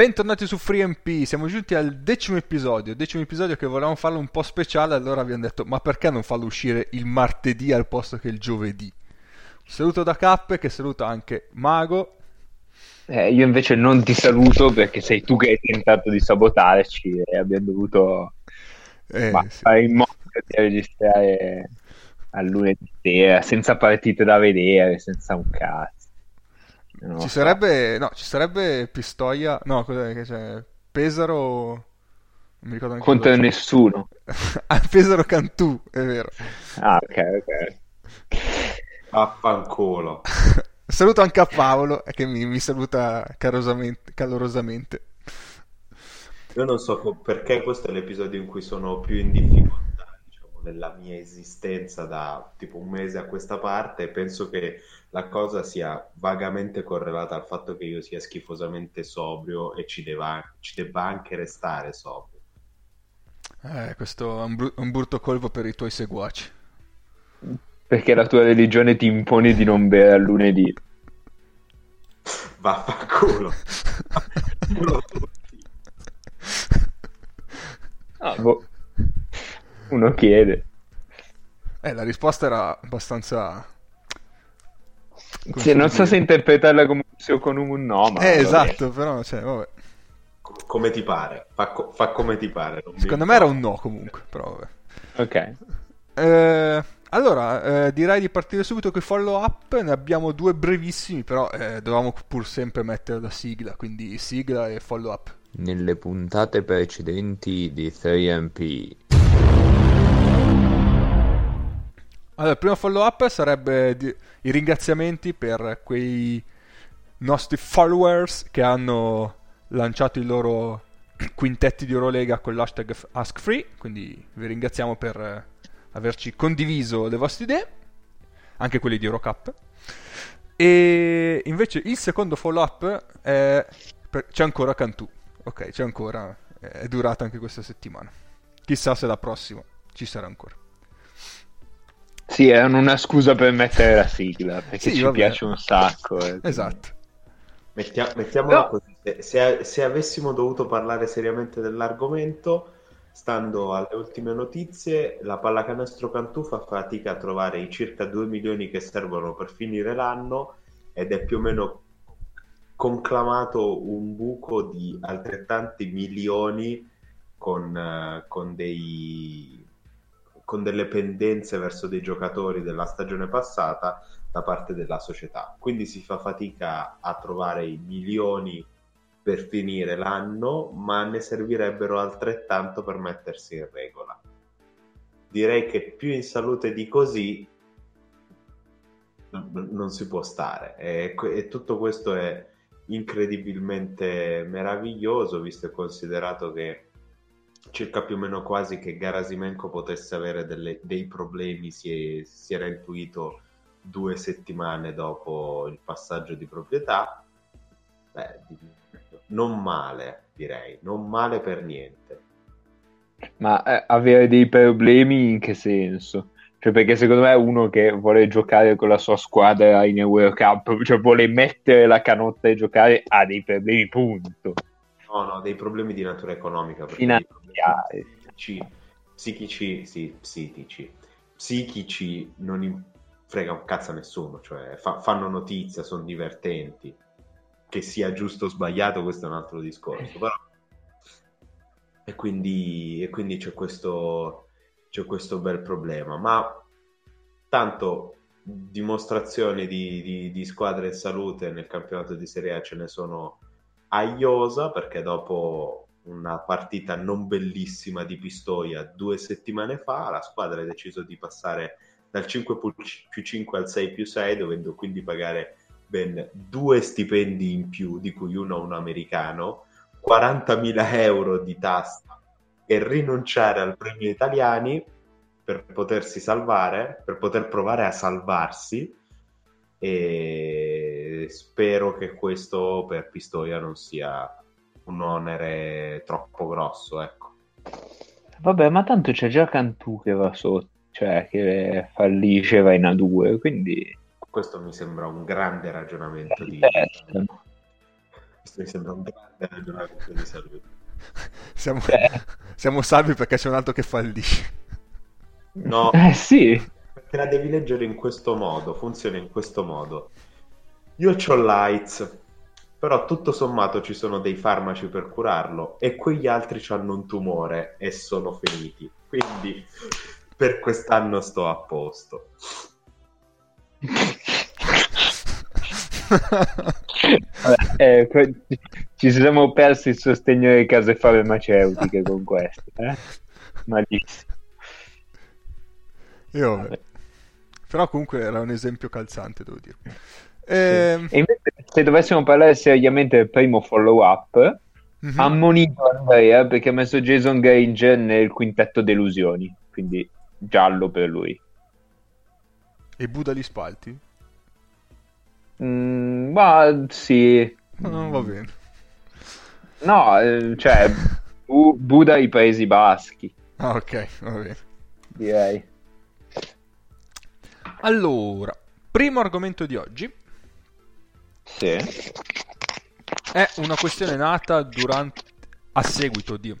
Bentornati su FreeMP, siamo giunti al decimo episodio, decimo episodio che volevamo farlo un po' speciale, allora abbiamo detto ma perché non farlo uscire il martedì al posto che il giovedì? Un saluto da Cappe che saluta anche Mago. Eh, io invece non ti saluto perché sei tu che hai tentato di sabotarci e abbiamo dovuto Eh, ma, sì. fare in modo di registrare a lunedì sera, senza partite da vedere, senza un cazzo. Ci sarebbe, no, ci sarebbe Pistoia, no, cos'è che c'è? Pesaro, non mi ricordo neanche contro cosa c'è. nessuno. ah, Pesaro Cantù, è vero. Ah, ok, ok. Affanculo. Saluto anche a Paolo eh, che mi, mi saluta calorosamente. Io non so perché questo è l'episodio in cui sono più in difficoltà, nella mia esistenza da tipo un mese a questa parte e penso che la cosa sia vagamente correlata al fatto che io sia schifosamente sobrio e ci deva, ci debba anche restare sobrio. Eh, questo è un, bru- un brutto colpo per i tuoi seguaci. Perché la tua religione ti impone di non bere al lunedì. Vaffanculo. Culo tutti. Ah, boh. Uno chiede. Eh, la risposta era abbastanza... Sì, non so se interpretarla come un sì o con un no, ma Eh, vabbè. esatto, però, cioè, vabbè. Co- Come ti pare, fa, co- fa come ti pare. mi Secondo me era un no comunque, però vabbè. Ok. Eh, allora, eh, direi di partire subito con i follow up. Ne abbiamo due brevissimi, però eh, dovevamo pur sempre mettere la sigla, quindi sigla e follow up. Nelle puntate precedenti di 3MP. Allora, il primo follow up sarebbe di- i ringraziamenti per quei nostri followers che hanno lanciato i loro quintetti di Eurolega con l'hashtag AskFree, quindi vi ringraziamo per eh, averci condiviso le vostre idee, anche quelli di Eurocup. E invece il secondo follow up è c'è ancora Cantù. Ok, c'è ancora, è durata anche questa settimana. Chissà se la prossima ci sarà ancora. Sì, erano una scusa per mettere la sigla, perché Sì, ci vabbè. piace un sacco. eh, Esatto. Mettia- mettiamola No. così, se, se- se avessimo dovuto parlare seriamente dell'argomento, stando alle ultime notizie, la pallacanestro Cantù fa fatica a trovare i circa 2 milioni che servono per finire l'anno ed è più o meno conclamato un buco di altrettanti milioni con, eh, con dei, con delle pendenze verso dei giocatori della stagione passata da parte della società. Quindi si fa fatica a trovare i milioni per finire l'anno, ma ne servirebbero altrettanto per mettersi in regola. Direi che più in salute di così non si può stare. E, e tutto questo è incredibilmente meraviglioso, visto e considerato che circa più o meno quasi che Garasimenko potesse avere delle- dei problemi si, è- si era intuito due settimane dopo il passaggio di proprietà. Beh, non male, direi, non male per niente. Ma eh, avere dei problemi in che senso? Cioè, perché secondo me uno che vuole giocare con la sua squadra in Eurocup, cioè vuole mettere la canotta e giocare, ha dei problemi, punto. No, no, dei problemi di natura economica. Finanziari. psichici, psichici, sì, psichici, psichici non frega un cazzo a nessuno, cioè fa- fanno notizia, sono divertenti. Che sia giusto o sbagliato, questo è un altro discorso, però... E quindi, e quindi c'è questo, c'è questo bel problema, ma tanto dimostrazioni di, di- di squadre in salute nel campionato di Serie A ce ne sono a perché dopo una partita non bellissima di Pistoia due settimane fa la squadra ha deciso di passare dal 5 più 5 al 6 più 6 dovendo quindi pagare ben due stipendi in più di cui uno un americano 40.000 euro di tassa e rinunciare al premio italiani per potersi salvare, per poter provare a salvarsi. E spero che questo per Pistoia non sia un onere troppo grosso, ecco. Vabbè, ma tanto c'è già Cantù che va sotto, cioè che fallisce, va in A2, quindi... Questo mi sembra un grande ragionamento di... testa. mi sembra un grande ragionamento di salute. Siamo, Eh. siamo salvi perché c'è un altro che fallisce. No, Eh sì, perché la devi leggere in questo modo, funziona in questo modo. Io ho l'AIDS, però tutto sommato ci sono dei farmaci per curarlo e quegli altri hanno un tumore e sono finiti. Quindi per quest'anno sto a posto. Vabbè, eh, que- ci siamo persi il sostegno delle case farmaceutiche con questo. Eh? Malissimo. Io, vabbè. Però comunque era un esempio calzante, devo dire. Ehm, E invece, se dovessimo parlare seriamente del primo follow-up, mhm. ammonito Andrea perché ha messo Jason Granger nel quintetto delusioni, quindi giallo per lui. E Buda gli spalti? Mm, ma sì, No, va bene. no, eh, cioè Bu- Buda i Paesi Baschi, Ah, ok, va bene. direi. Allora, primo argomento di oggi Sì. è una questione nata durante, a seguito di,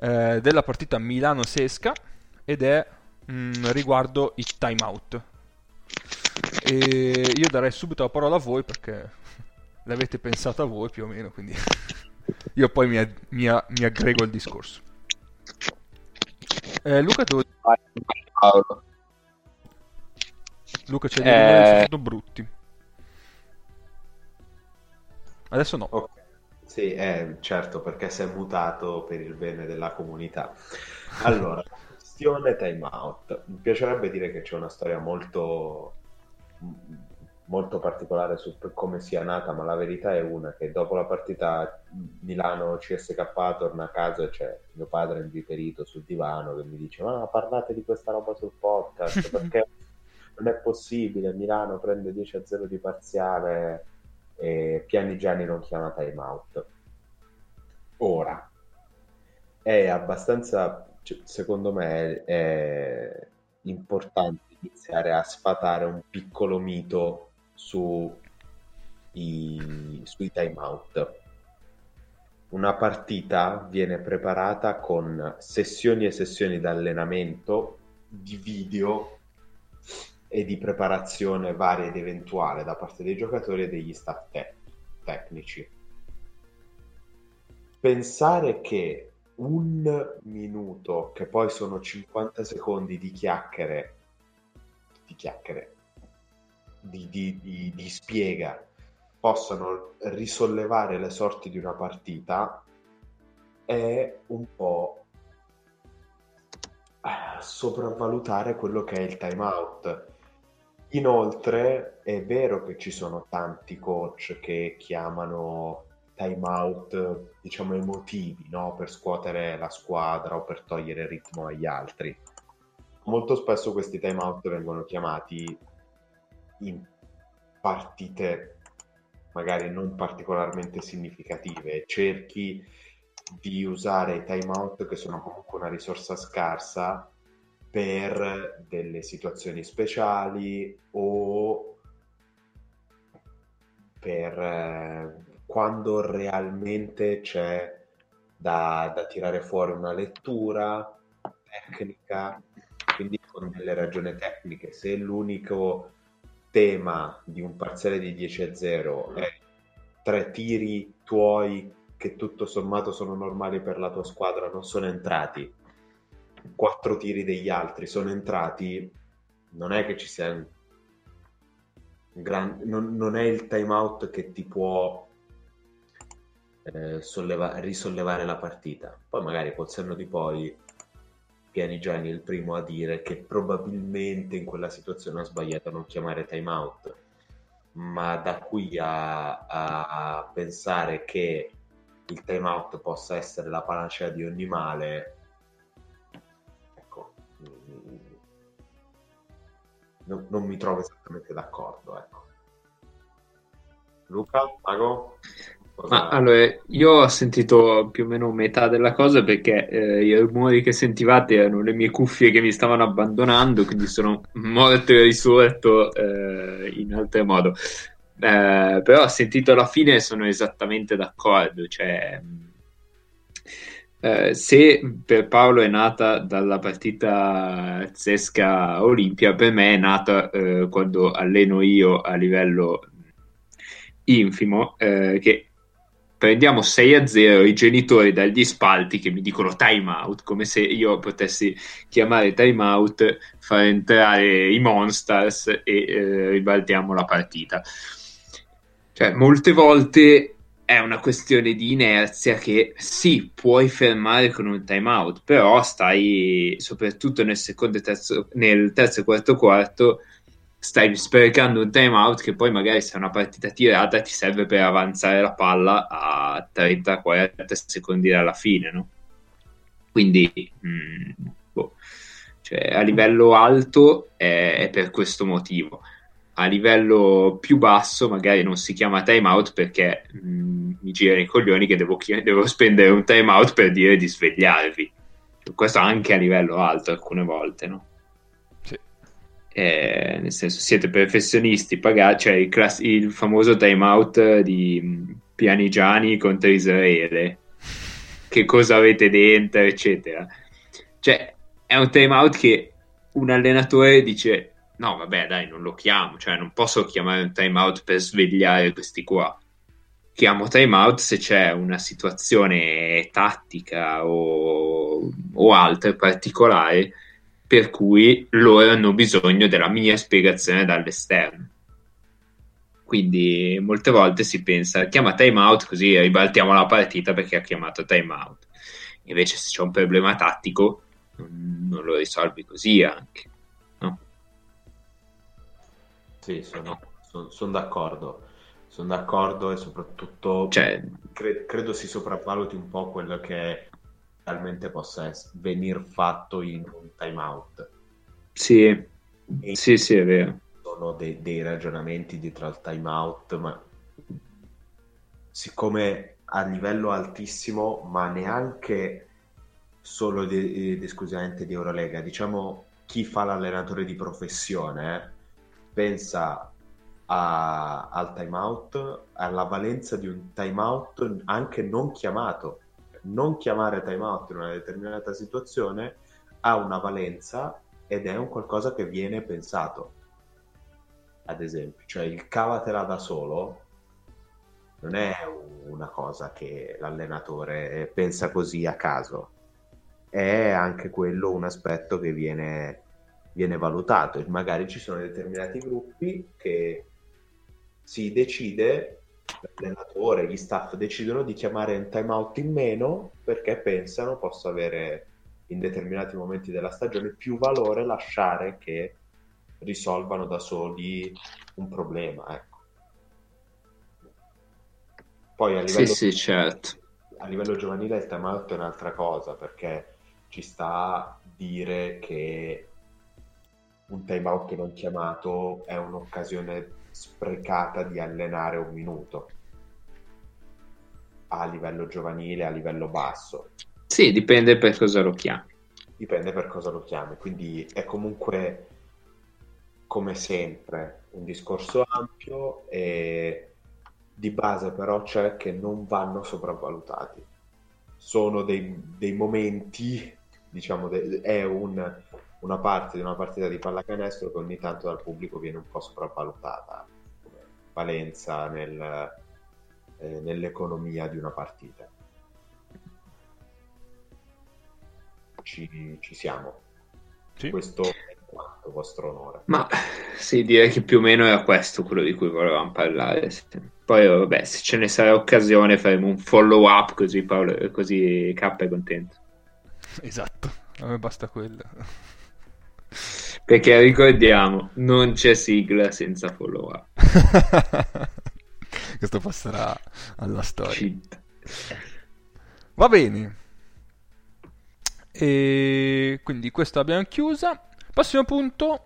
eh, della partita Milano-Sesca ed è mm, riguardo i timeout. E io darei subito la parola a voi perché l'avete pensata voi più o meno, quindi io poi mi, ag- mi a- mi aggrego al discorso. Eh, Luca, tu. Luca c'è dei Eh. sono brutti. Adesso no. Ok. Sì, eh, certo, perché si è mutato per il bene della comunità. Allora, questione timeout. Mi piacerebbe dire che c'è una storia molto, molto particolare su come sia nata, ma la verità è una che dopo la partita Milano-CSK torna a casa e c'è mio padre inviperito sul divano che mi dice ma parlate di questa roba sul podcast perché non è possibile, Milano prende 10-0 di parziale e Pianigiani non chiama timeout. Ora, è abbastanza, cioè, secondo me, è importante iniziare a sfatare un piccolo mito su i- sui timeout. Una partita viene preparata con sessioni e sessioni di allenamento, di video e di preparazione varia ed eventuale da parte dei giocatori e degli staff te- tecnici. Pensare che un minuto, che poi sono 50 secondi di chiacchiere, di chiacchiere, di, di- di- di spiega, possano risollevare le sorti di una partita è un po' eh, sopravvalutare quello che è il timeout. Inoltre è vero che ci sono tanti coach che chiamano timeout, diciamo, emotivi, no? Per scuotere la squadra o per togliere ritmo agli altri. Molto spesso questi timeout vengono chiamati in partite magari non particolarmente significative. Cerchi di usare i timeout che sono comunque una risorsa scarsa per delle situazioni speciali o per eh, quando realmente c'è da, da tirare fuori una lettura tecnica, quindi con delle ragioni tecniche. Se l'unico tema di un parziale di 10 a 0 è tre tiri tuoi che tutto sommato sono normali per la tua squadra, non sono entrati, quattro tiri degli altri sono entrati, non è che ci sia un gran... non, non è il timeout che ti può eh, solleva- risollevare la partita. Poi magari col senno di poi Pianigiani è il primo a dire che probabilmente in quella situazione ha sbagliato a non chiamare timeout, ma da qui a, a- a pensare che il timeout possa essere la panacea di ogni male, non, non mi trovo esattamente d'accordo. Ecco. Luca, Mago? Ma allora, io ho sentito più o meno metà della cosa perché eh, i rumori che sentivate erano le mie cuffie che mi stavano abbandonando, quindi sono molto risorto eh, in altro modo. eh, però ho sentito alla fine e sono esattamente d'accordo. Cioè, eh, se per Paolo è nata dalla partita Zesca Olimpia, per me è nata eh, quando alleno io a livello infimo, eh, che prendiamo 6 a 0 i genitori dagli spalti che mi dicono time out, come se io potessi chiamare time out, far entrare i Monsters e eh, ribaltiamo la partita. Cioè, molte volte è una questione di inerzia che sì, puoi fermare con un time out, però stai soprattutto nel secondo e terzo, nel terzo e quarto quarto stai sprecando un time out che poi magari se è una partita tirata ti serve per avanzare la palla a 30-40 secondi dalla fine, no? Quindi mh, mm, boh. cioè, a livello alto è, è, per questo motivo. A livello più basso magari non si chiama time out perché mh, mm, mi gira i coglioni che devo, devo spendere un time out per dire di svegliarvi. Questo anche a livello alto alcune volte, no? eh, nel senso siete professionisti, pagate, cioè il, class- il famoso timeout di mm, Pianigiani contro Israele, che cosa avete dentro, eccetera. Cioè, è un timeout che un allenatore dice, no vabbè dai, non lo chiamo, cioè non posso chiamare un timeout per svegliare questi qua. Chiamo timeout se c'è una situazione tattica o, o altra particolare per cui loro hanno bisogno della mia spiegazione dall'esterno. Quindi molte volte si pensa chiama timeout così ribaltiamo la partita perché ha chiamato timeout. Invece se c'è un problema tattico non, non lo risolvi così anche. Sì, sono, sono, sono d'accordo. Sono d'accordo e soprattutto cioè, cre- credo si sopravvaluti un po' quello che realmente possa venire fatto in un timeout. Sì, e sì, sì, è vero. Sono dei, dei ragionamenti dietro al timeout, ma siccome a livello altissimo, ma neanche solo ed esclusivamente di Eurolega, diciamo chi fa l'allenatore di professione eh, pensa a, al timeout, alla valenza di un timeout anche non chiamato non chiamare timeout in una determinata situazione ha una valenza ed è un qualcosa che viene pensato. Ad esempio, cioè il cavatela da solo non è una cosa che l'allenatore pensa così a caso, è anche quello un aspetto che viene, viene valutato. Magari ci sono determinati gruppi che si decide l'allenatore, gli staff decidono di chiamare un timeout in meno perché pensano possa avere in determinati momenti della stagione più valore lasciare che risolvano da soli un problema. Ecco. Poi a livello, sì, sì, certo. a livello giovanile il timeout è un'altra cosa perché ci sta a dire che un timeout non chiamato è un'occasione sprecata di allenare un minuto a livello giovanile, a livello basso. Sì, dipende per cosa lo chiami. Dipende per cosa lo chiami, quindi è comunque come sempre un discorso ampio e di base però c'è che non vanno sopravvalutati. Sono dei, dei momenti, diciamo, de- è un, una parte di una partita di pallacanestro che ogni tanto dal pubblico viene un po' sopravvalutata come valenza nel, eh, nell'economia di una partita. Ci, ci siamo. Sì. Questo è quanto vostro onore. Ma sì, direi che più o meno era questo quello di cui volevamo parlare. Poi, vabbè, se ce ne sarà occasione faremo un follow up così, Paolo, così K è contento. Esatto, a me basta quello. Perché ricordiamo, non c'è sigla senza follow up. Questo passerà alla storia. Shit. Va bene. E quindi questa l'abbiamo chiusa. Prossimo punto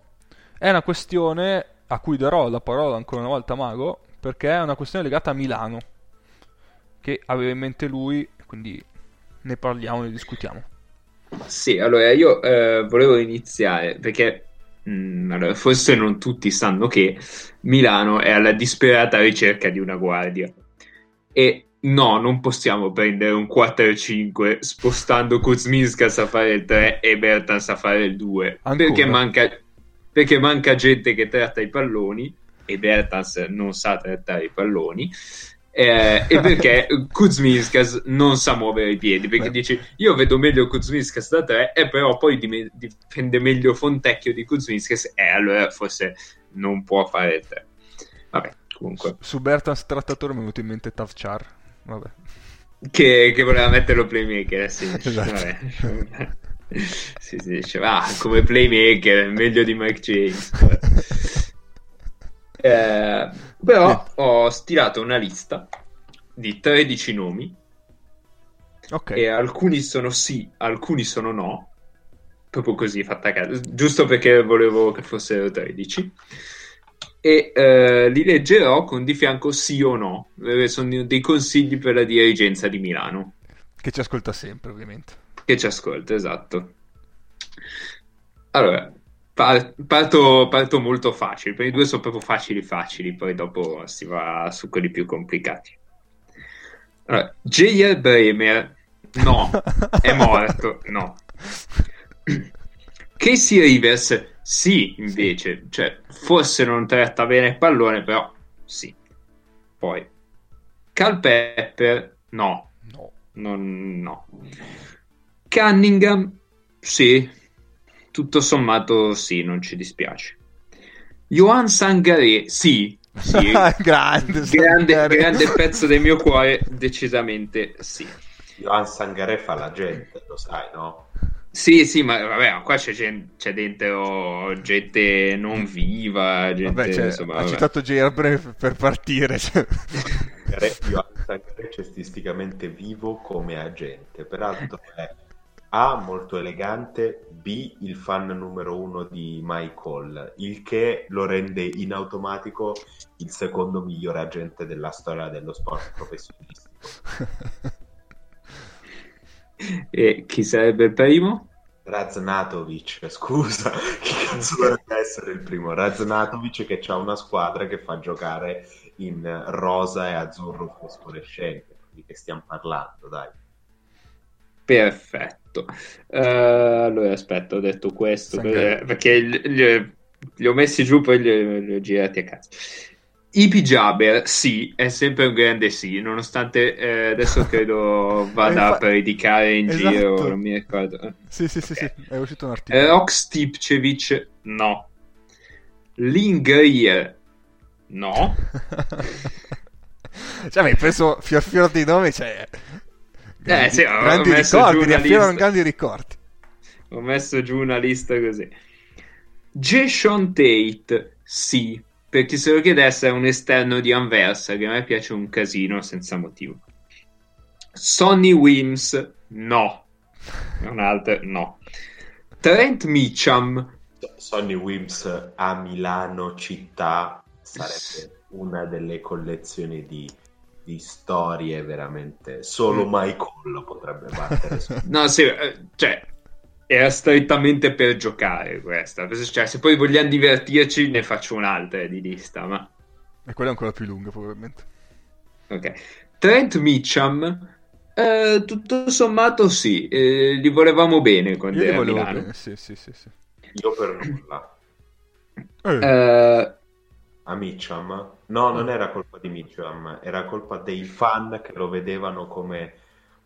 è una questione a cui darò la parola ancora una volta a Mago, perché è una questione legata a Milano, che aveva in mente lui, quindi ne parliamo, ne discutiamo. Sì, allora io eh, volevo iniziare perché mm, allora, forse non tutti sanno che Milano è alla disperata ricerca di una guardia. E no, non possiamo prendere un 4-5 spostando Kuzminskas a fare il 3 e Bertans a fare il 2. Ancora? Perché manca, perché manca gente che tratta i palloni e Bertans non sa trattare i palloni. Eh, e perché Kuzminskas non sa muovere i piedi perché Beh. dici io vedo meglio Kuzminskas da 3 e però poi dime- difende meglio Fontecchio di Kuzminskas e allora forse non può fare 3 vabbè comunque Su Bertans trattatore mi è venuto in mente Tavchar. Vabbè. che, che voleva metterlo playmaker sì, Esatto. vabbè. sì, sì, diceva ah, come playmaker meglio di Mike James Eh, però ho stilato una lista di 13 nomi. Ok. e alcuni sono sì, alcuni sono no. Proprio così fatta a caso. Giusto perché volevo che fossero 13 e eh, li leggerò con di fianco sì o no. Eh, sono dei consigli per la dirigenza di Milano. Che ci ascolta sempre, ovviamente. che ci ascolta, esatto. Allora, parto, parto molto facile. Per i due sono proprio facili facili, poi dopo si va su quelli più complicati. Allora, J.R. Bremer, no, è morto, no. Casey Rivers, sì, invece, cioè, forse non tratta bene il pallone, però sì. Poi, Cal Pepper, no, No. non, no. Cunningham, sì, tutto sommato sì, non ci dispiace. Johan Sangaré, sì, sì. grande, grande, Sangaré. grande pezzo del mio cuore, decisamente sì. Johan Sangaré fa la gente, lo sai, no? Sì, sì, ma vabbè, qua c'è, c'è dentro gente non viva, gente, Vabbè, cioè, insomma, ha vabbè. citato J.R. per, per partire. cioè. Johan Sangaré cestisticamente vivo come agente, peraltro è A molto elegante, B il fan numero uno di Michael, il che lo rende in automatico il secondo migliore agente della storia dello sport professionistico. E chi sarebbe il primo? Raznatovic, scusa, che cazzo dovrebbe essere il primo? Raznatovic che ha una squadra che fa giocare in rosa e azzurro fosforescente, di che stiamo parlando, dai. Perfetto. Eh, allora, aspetta, ho detto questo Sangaré. per- perché li, li- li ho messi giù, poi li, li ho girati a caso. Ipi Jabber, sì, è sempre un grande sì, nonostante eh, adesso credo vada Infa- a predicare in Esatto. giro, non mi ricordo. sì, sì, sì, Ok. sì, è uscito un articolo. Rok Stipcevic, no. Lin Greer, no. cioè, mi hai preso fior fior di nomi, cioè... Eh, sì, ho grandi messo ricordi, giù una riaffiorano grandi ricordi. Ho messo giù una lista così. Jason Tate, sì. Per chi se lo chiedesse, è un esterno di Anversa che a me piace un casino senza motivo. Sonny Wims, no. È un altro, no. Trent Mitcham, Sonny Wims a Milano città sarebbe una delle collezioni di, di storie veramente. Solo Mm. Michael potrebbe battere. no, sì, eh, cioè, era strettamente per giocare questa. Cioè, se poi vogliamo divertirci, ne faccio un'altra di lista, ma... E quella è ancora più lunga, probabilmente. Ok. Trent Mitcham, eh, tutto sommato sì, eh, li volevamo bene quando Io li era a volevo Milano. bene, sì, sì, sì. sì. Io per nulla. Eh, Eh, A Mitcham? No, non era colpa di Mitcham, era colpa dei fan che lo vedevano come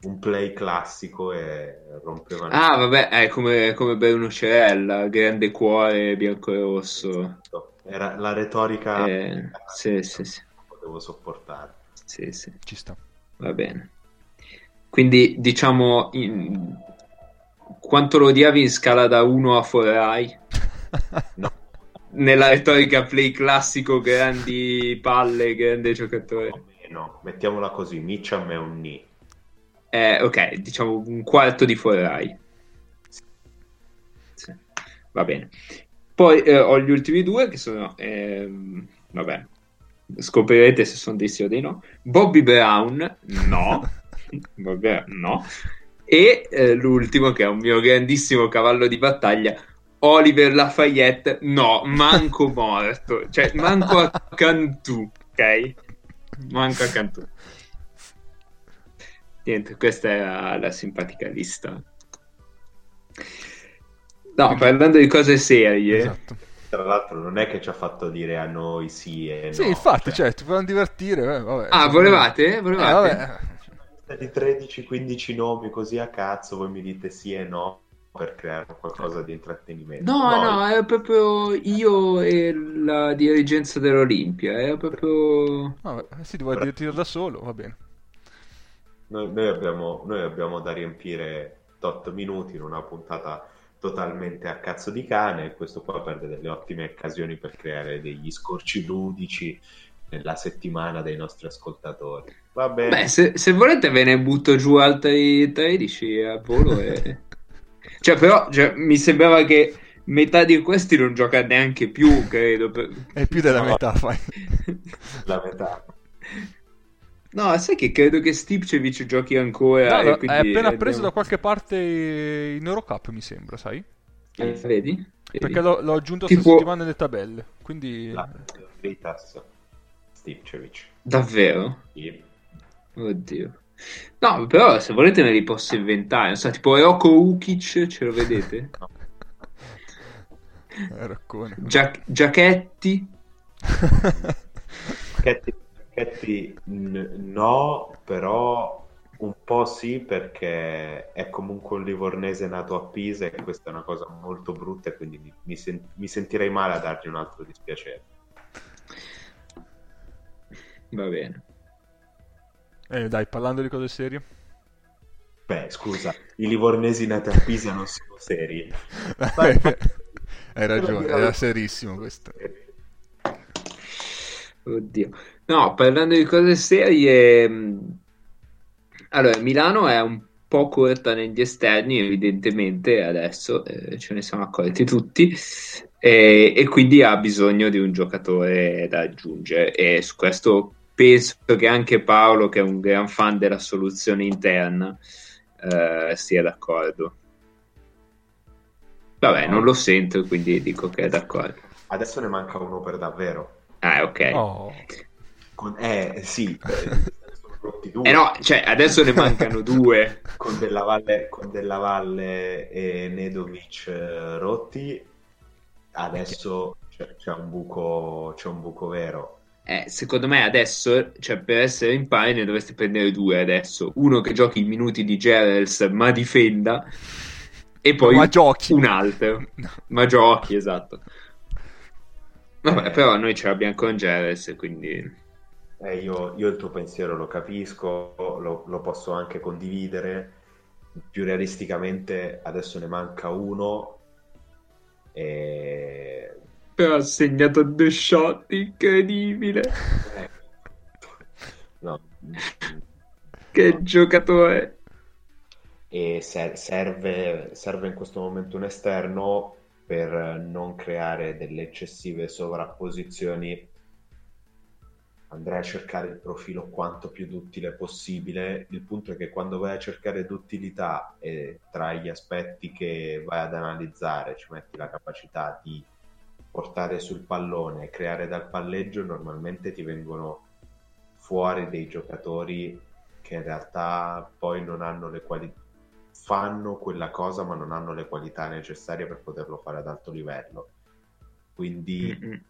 un play classico e rompevano. ah, vabbè, è come, come Bruno Cerella, grande cuore bianco e rosso. Era la retorica Eh, sì, sì, sì, potevo sopportare. sì, sì, Ci sta. va bene. Quindi, diciamo, in- quanto lo odiavi in scala da 1 a 4i? No, Nella retorica play classico, grandi palle, grande giocatore. no, mettiamola così, Mitcham è un ni. Eh, ok, diciamo un quarto di Forai. Sì, va bene. Poi eh, ho gli ultimi due che sono, ehm, vabbè, scoprirete se sono dei sì o dei no. Bobby Brown, no. Vabbè, no. E eh, l'ultimo che è un mio grandissimo cavallo di battaglia, Oliver Lafayette, no, manco morto, cioè manco a Cantù, ok? Manco a Cantù. Niente, questa era la simpatica lista. No, parlando di cose serie, Esatto. Tra l'altro non è che ci ha fatto dire a noi sì e Sì, no. infatti, cioè, ti volevano divertire. eh, vabbè. Ah, volevate? Eh, Volevate? vabbè. di 13-15 nomi così a cazzo, voi mi dite sì e no per creare qualcosa di intrattenimento. No, no, era proprio io e la dirigenza dell'Olimpia, era proprio... Vabbè, sì, ti vuoi divertire da solo, va bene. Noi, noi abbiamo, noi abbiamo da riempire 8 minuti in una puntata totalmente a cazzo di cane e questo qua perde delle ottime occasioni per creare degli scorci ludici nella settimana dei nostri ascoltatori. Va bene. Beh, se, se volete ve ne butto giù altri 13 a volo e... Cioè, però, cioè, mi sembrava che metà di questi non gioca neanche più, credo. per- È più della No. metà, fai. La metà. No, sai che credo che Stipcevic giochi ancora No, e è appena preso da qualche parte in Eurocup, mi sembra, sai? Eh, vedi? Vedi? Perché l'ho, l'ho aggiunto Tipo- questa settimana nelle tabelle. Quindi... La Vitas Stipcevic. Davvero? Sì. Oddio. No, però se volete me li posso inventare. Non so, tipo Rocco Ukic, ce lo vedete? Eh, raccone. Giac- Giachetti? Chetti, Chetti, n- no, però un po' sì perché è comunque un livornese nato a Pisa e questa è una cosa molto brutta e quindi mi, mi sen- mi sentirei male a dargli un altro dispiacere. Va bene. Eh, dai, parlando di cose serie. Beh, scusa, i livornesi nati a Pisa non sono seri. Hai ragione, era serissimo questo. Oddio. No, parlando di cose serie, mh, allora Milano è un po' corta negli esterni, evidentemente adesso eh, ce ne siamo accorti tutti, e, e quindi ha bisogno di un giocatore da aggiungere. E su questo penso che anche Paolo, che è un gran fan della soluzione interna, eh, sia d'accordo. Vabbè, non lo sento, quindi dico che è d'accordo. Adesso ne manca uno per davvero. Ah, ok. Oh, Con- eh, sì, eh, sono rotti due. Eh no, cioè adesso ne mancano due. Con Della Valle, con Della Valle e Nedovic eh, rotti, adesso c'è, c'è un buco, c'è un buco vero. Eh, secondo me adesso, cioè per essere in pari ne dovreste prendere due adesso. Uno che giochi i minuti di Gerels ma difenda e poi Ma giochi. un altro. No. Ma giochi, esatto. Vabbè, Eh. però noi ce l'abbiamo con Gerels, quindi... Eh, io, io il tuo pensiero lo capisco, lo, lo posso anche condividere. Più realisticamente adesso ne manca uno e... Però ha segnato due shot, incredibile. no, Che giocatore. e ser- serve, serve in questo momento un esterno per non creare delle eccessive sovrapposizioni. Andrei a cercare il profilo quanto più duttile possibile. Il punto è che quando vai a cercare duttilità e tra gli aspetti che vai ad analizzare ci metti la capacità di portare sul pallone creare dal palleggio, normalmente ti vengono fuori dei giocatori che in realtà poi non hanno le qualità, fanno quella cosa ma non hanno le qualità necessarie per poterlo fare ad alto livello. Quindi Mm-mm.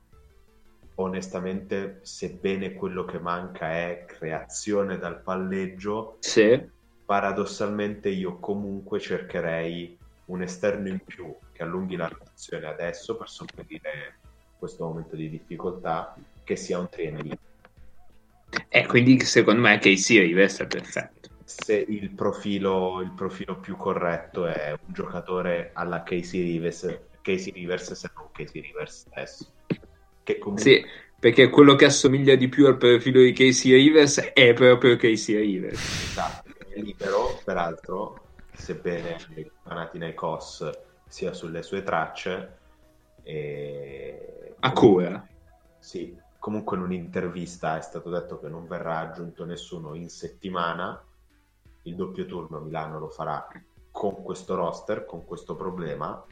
onestamente, sebbene quello che manca è creazione dal palleggio, Sì. paradossalmente io comunque cercherei un esterno in più che allunghi la rotazione adesso per sopperire questo momento di difficoltà che sia un trainer E quindi secondo me Casey Rivers è perfetto. se il profilo, il profilo più corretto è un giocatore alla Casey Rivers, Casey Rivers se non Casey Rivers stesso. Che comunque Sì, perché quello che assomiglia di più al profilo di Casey Rivers è proprio Casey Rivers. esatto, è libero, peraltro, sebbene il Panathinaikos sia sulle sue tracce. E... A cura. Sì, comunque in un'intervista è stato detto che non verrà aggiunto nessuno in settimana. Il doppio turno Milano lo farà con questo roster, con questo problema.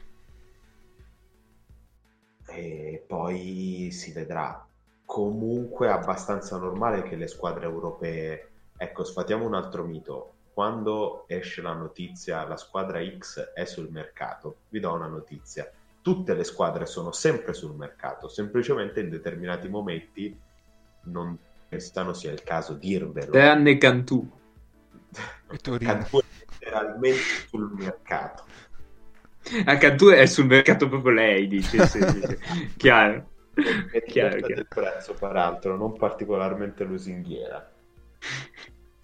e poi si vedrà. Comunque è abbastanza normale che le squadre europee... Ecco, sfatiamo un altro mito. Quando esce la notizia la squadra X è sul mercato, vi do una notizia. Tutte le squadre sono sempre sul mercato, semplicemente in determinati momenti non pensano sia il caso dirvelo. Tranne Cantù. Torino. Cantù è letteralmente sul mercato. A Cantù è sul mercato proprio lei, dice. Sì, sì, sì. Chiaro. È Chiaro, chiaro. del prezzo, peraltro, non particolarmente lusinghiera.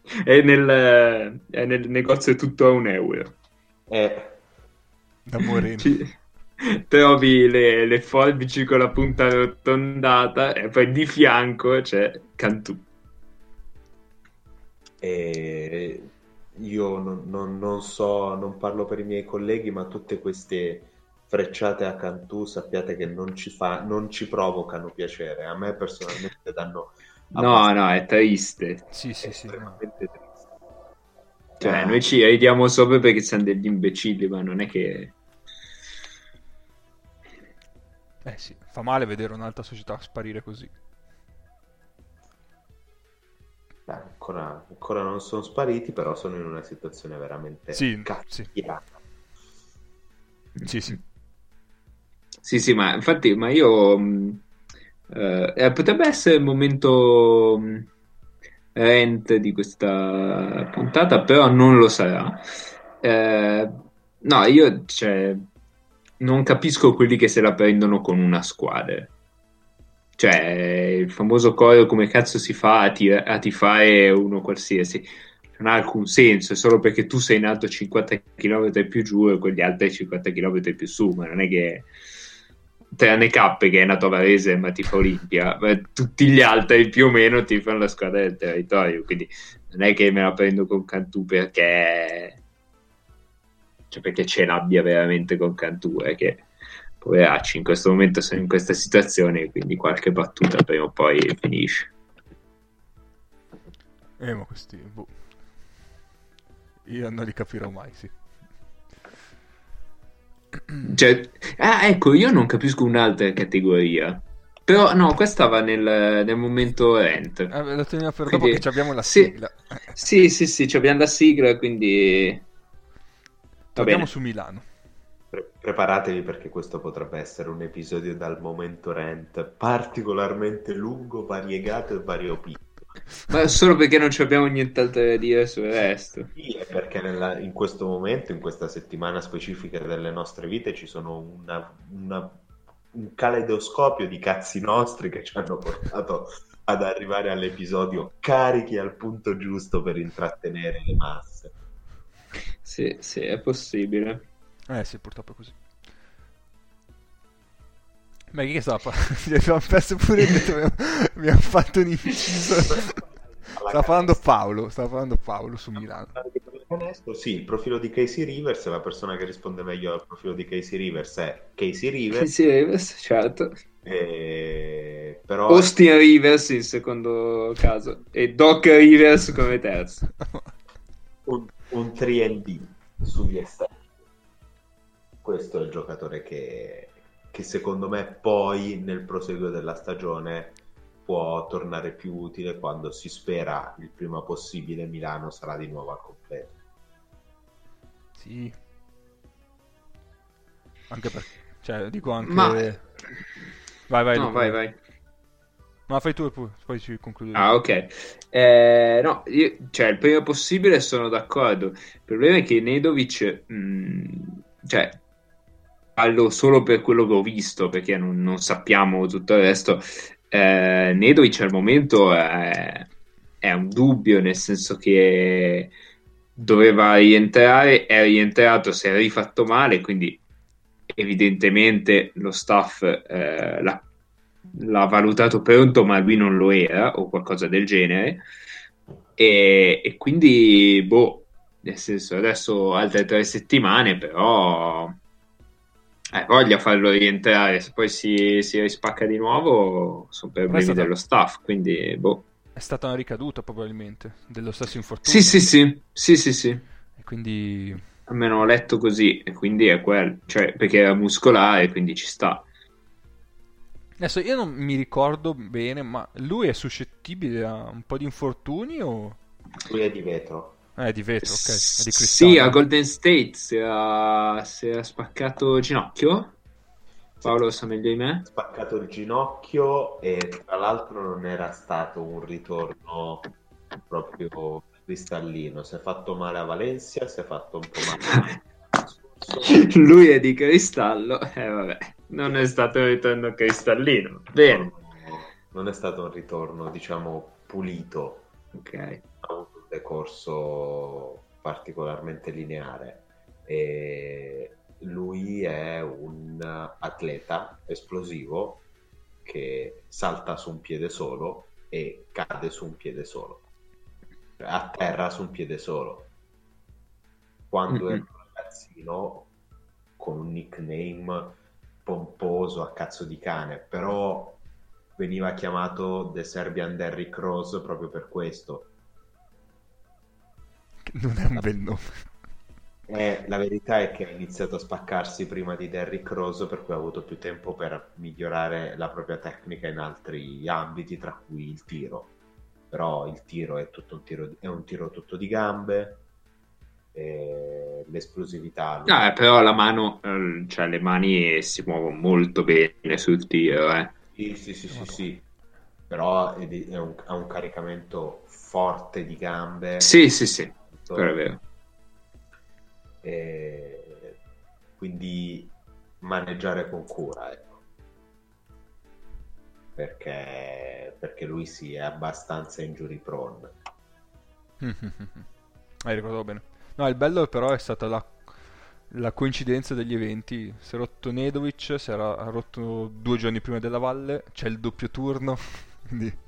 È nel, è nel negozio tutto a un euro. Eh, Da Moreno. Ci- trovi le, le forbici con la punta arrotondata e poi di fianco c'è Cantù. E io non, non- non so, non parlo per i miei colleghi, ma tutte queste frecciate a Cantù sappiate che non ci fa, non ci provocano piacere. A me personalmente danno No, no, è triste. Sì, sì, sì. no. estremamente triste. Cioè, Ah. noi ci ridiamo sopra perché siamo degli imbecilli, ma non è che... Eh sì, fa male vedere un'altra società sparire così. Beh, ancora, ancora non sono spariti, però sono in una situazione veramente Sì, cazziata. Sì, sì. Sì, sì, ma infatti, ma io... mh, eh, eh, potrebbe essere il momento mh, rent di questa puntata, però non lo sarà. Eh, no, io, cioè, non capisco quelli che se la prendono con una squadra. Cioè, il famoso coro come cazzo si fa a, ti- a tifare uno qualsiasi. Non ha alcun senso, è solo perché tu sei nato 50 km più giù e quegli altri 50 km più su, ma non è che tranne Cappe che è nato a Varese ma tifa Olimpia, tutti gli altri più o meno tifano la squadra del territorio, quindi non è che me la prendo con Cantù perché cioè perché ce l'abbia veramente con Cantù, è che poveracci in questo momento sono in questa situazione, quindi qualche battuta prima o poi finisce. Eh, ma questi... boh. Io non li capirò mai, sì. Cioè, ah, ecco, io non capisco un'altra categoria. Però no, questa va nel, nel momento rent. Eh, lo teniamo per Quindi- dopo che abbiamo la sì. sigla. Sì, sì, sì, ci abbiamo la sigla, quindi... Torniamo su Milano. Pre- preparatevi perché questo potrebbe essere un episodio dal momento rent particolarmente lungo, variegato e variopinto. Ma solo perché non ci abbiamo nient'altro da dire sul resto. Sì, è perché nella- in questo momento, in questa settimana specifica delle nostre vite, ci sono una- una- un caleidoscopio di cazzi nostri che ci hanno portato ad arrivare all'episodio carichi al punto giusto per intrattenere le masse. Sì, sì, è possibile. Eh sì, purtroppo è così. Ma chi che parlando? Gli abbiamo perso pure il detto, mi ha- fatto un inciso. Stava parlando Paolo, stava parlando Paolo su Milano. Onesto, sì, il profilo di Casey Rivers, la persona che risponde meglio al profilo di Casey Rivers è Casey Rivers, Sì, Rivers, certo. eh, però Austin Rivers in secondo caso e Doc Rivers come terzo. un, un 3D sugli esterni. Questo è il giocatore che, che secondo me poi nel proseguo della stagione può tornare più utile quando si spera il prima possibile Milano sarà di nuovo al completo. Sì. Anche perché, cioè, dico anche... Ma- Vai, vai, No, vai, vai. Ma fai tu e poi, poi ci concludiamo. Ah, ok. Eh, no, io, cioè, il prima possibile sono d'accordo. Il problema è che Nedovic, mh, cioè, parlo solo per quello che ho visto, perché non, non sappiamo tutto il resto. Eh, Nedovic al momento è, è un dubbio, nel senso che doveva rientrare, è rientrato, si è rifatto male, quindi evidentemente lo staff eh, l'ha l'ha valutato pronto, ma lui non lo era, o qualcosa del genere. E, e quindi, boh, nel senso, adesso altre tre settimane, però eh, voglia farlo rientrare. Se poi si, si rispacca di nuovo, sono problemi Questa- dello staff. Quindi, boh. È stata una ricaduta probabilmente dello stesso infortunio. Sì, sì, sì, sì, sì, sì. E quindi... Almeno ho letto così, e quindi è quello, cioè, perché era muscolare, quindi ci sta. Adesso io non mi ricordo bene, ma lui è suscettibile a un po' di infortuni o... Lui è di vetro. Eh, di vetro, ok. È di cristallo. Sì, a Golden State si era, si era spaccato il ginocchio. Paolo lo sa meglio di me. spaccato il ginocchio e tra l'altro non era stato un ritorno proprio cristallino. Si è fatto male a Valencia, si è fatto un po' male. Lui è di cristallo. Eh, vabbè, non è stato un ritorno cristallino. Bene. Non è stato un ritorno, diciamo, pulito. Ok. Ha avuto un decorso particolarmente lineare. E lui è un atleta esplosivo che salta su un piede solo e cade su un piede solo. Cioè, a terra su un piede solo. Quando Mhm. era un ragazzino con un nickname pomposo a cazzo di cane, però veniva chiamato The Serbian Derrick Rose proprio per questo. Non è un bel nome. Eh, la verità è che ha iniziato a spaccarsi prima di Derrick Rose, per cui ha avuto più tempo per migliorare la propria tecnica in altri ambiti, tra cui il tiro. Però il tiro è tutto un tiro, di- è un tiro tutto di gambe, e l'esplosività. lui- Ah, però la mano, eh, cioè le mani si muovono molto bene sul tiro, eh. Sì, sì, sì, sì, sì. Però è, è un, ha un caricamento forte di gambe. Sì, sì, sì, quello è vero. E quindi maneggiare con cura, ecco. Perché, perché lui sì, è abbastanza injury prone. Hai ricordato bene. No, il bello però è stata la, la coincidenza degli eventi. Si è rotto Nedovic, si era rotto due giorni prima della Valle, c'è il doppio turno, quindi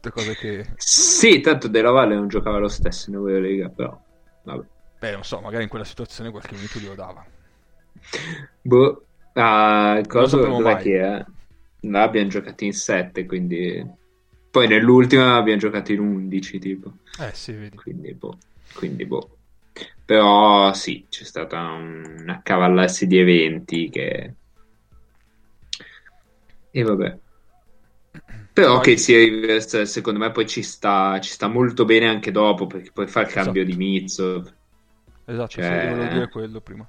tutte cose che... Sì, tanto Della Valle non giocava lo stesso in Eurolega, però vabbè. Beh, non so, magari in quella situazione qualche minuto glielo dava. Boh, ah, sapremo dov'è che è? Là abbiamo giocato in 7, quindi... Poi nell'ultima abbiamo giocato in 11, tipo. Eh sì, vedi. Quindi boh. Quindi boh. Però sì, c'è stata un accavallarsi di eventi che... E vabbè. Però Poi- che sia Rivers, secondo me poi ci sta, ci sta molto bene anche dopo, perché poi fa il cambio Esatto. di Mizzo. Esatto, Cioè- sì, volevo dire quello prima.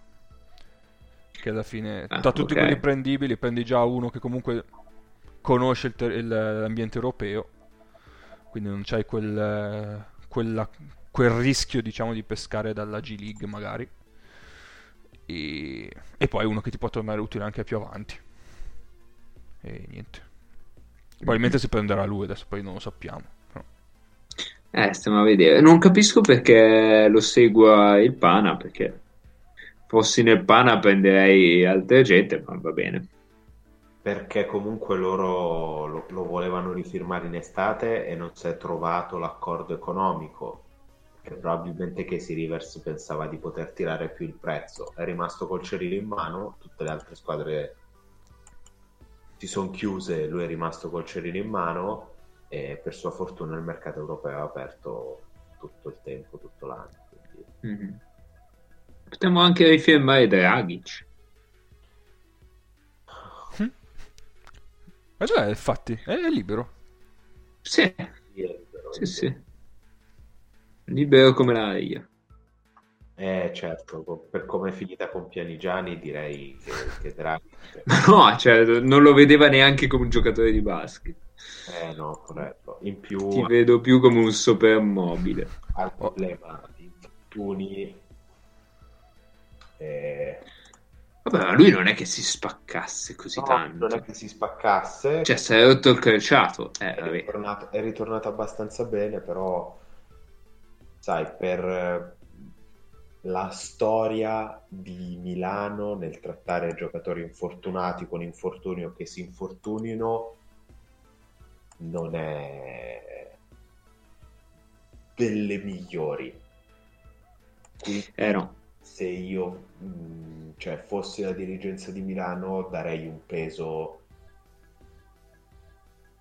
Che alla fine, Ah, tra tutti ok. quelli prendibili, prendi già uno che comunque conosce il ter- il- l'ambiente europeo, quindi non c'hai quel, eh, quella- quel rischio, diciamo, di pescare dalla G League magari. E, e poi uno che ti può tornare utile anche più avanti. E niente. Probabilmente si prenderà lui, adesso poi non lo sappiamo. però. Eh, stiamo a vedere. Non capisco perché lo segua il Pana, perché fossi nel Pana prenderei altra gente, ma va bene. Perché comunque loro lo, lo volevano rifirmare in estate e non si è trovato l'accordo economico. Che probabilmente Casey Rivers pensava di poter tirare più il prezzo. È rimasto col cerino in mano, tutte le altre squadre si sono chiuse, lui è rimasto col cerino in mano e per sua fortuna il mercato europeo è aperto tutto il tempo, tutto l'anno. Quindi... Mhm. Potremmo anche rifirmare Dragic. Ma già, infatti, è, è libero. Sì, Sì, è libero, sì, sì. Libero come l'aria. Eh certo, per come è finita con Pianigiani direi che, che Draghi... Ma no, cioè, non lo vedeva neanche come un giocatore di basket. Eh no, corretto. In più Ti vedo più come un supermobile. ha il problema di infortuni. Eh, Vabbè, ma lui non è che si spaccasse così no, tanto. non è che si spaccasse. Cioè, si è rotto il crociato. Eh, è, ritornato, è ritornato abbastanza bene, però sai, per la storia di Milano nel trattare giocatori infortunati con infortunio che si infortunino non è delle migliori. Quindi Eh no. se io mh, cioè, fossi la dirigenza di Milano darei un peso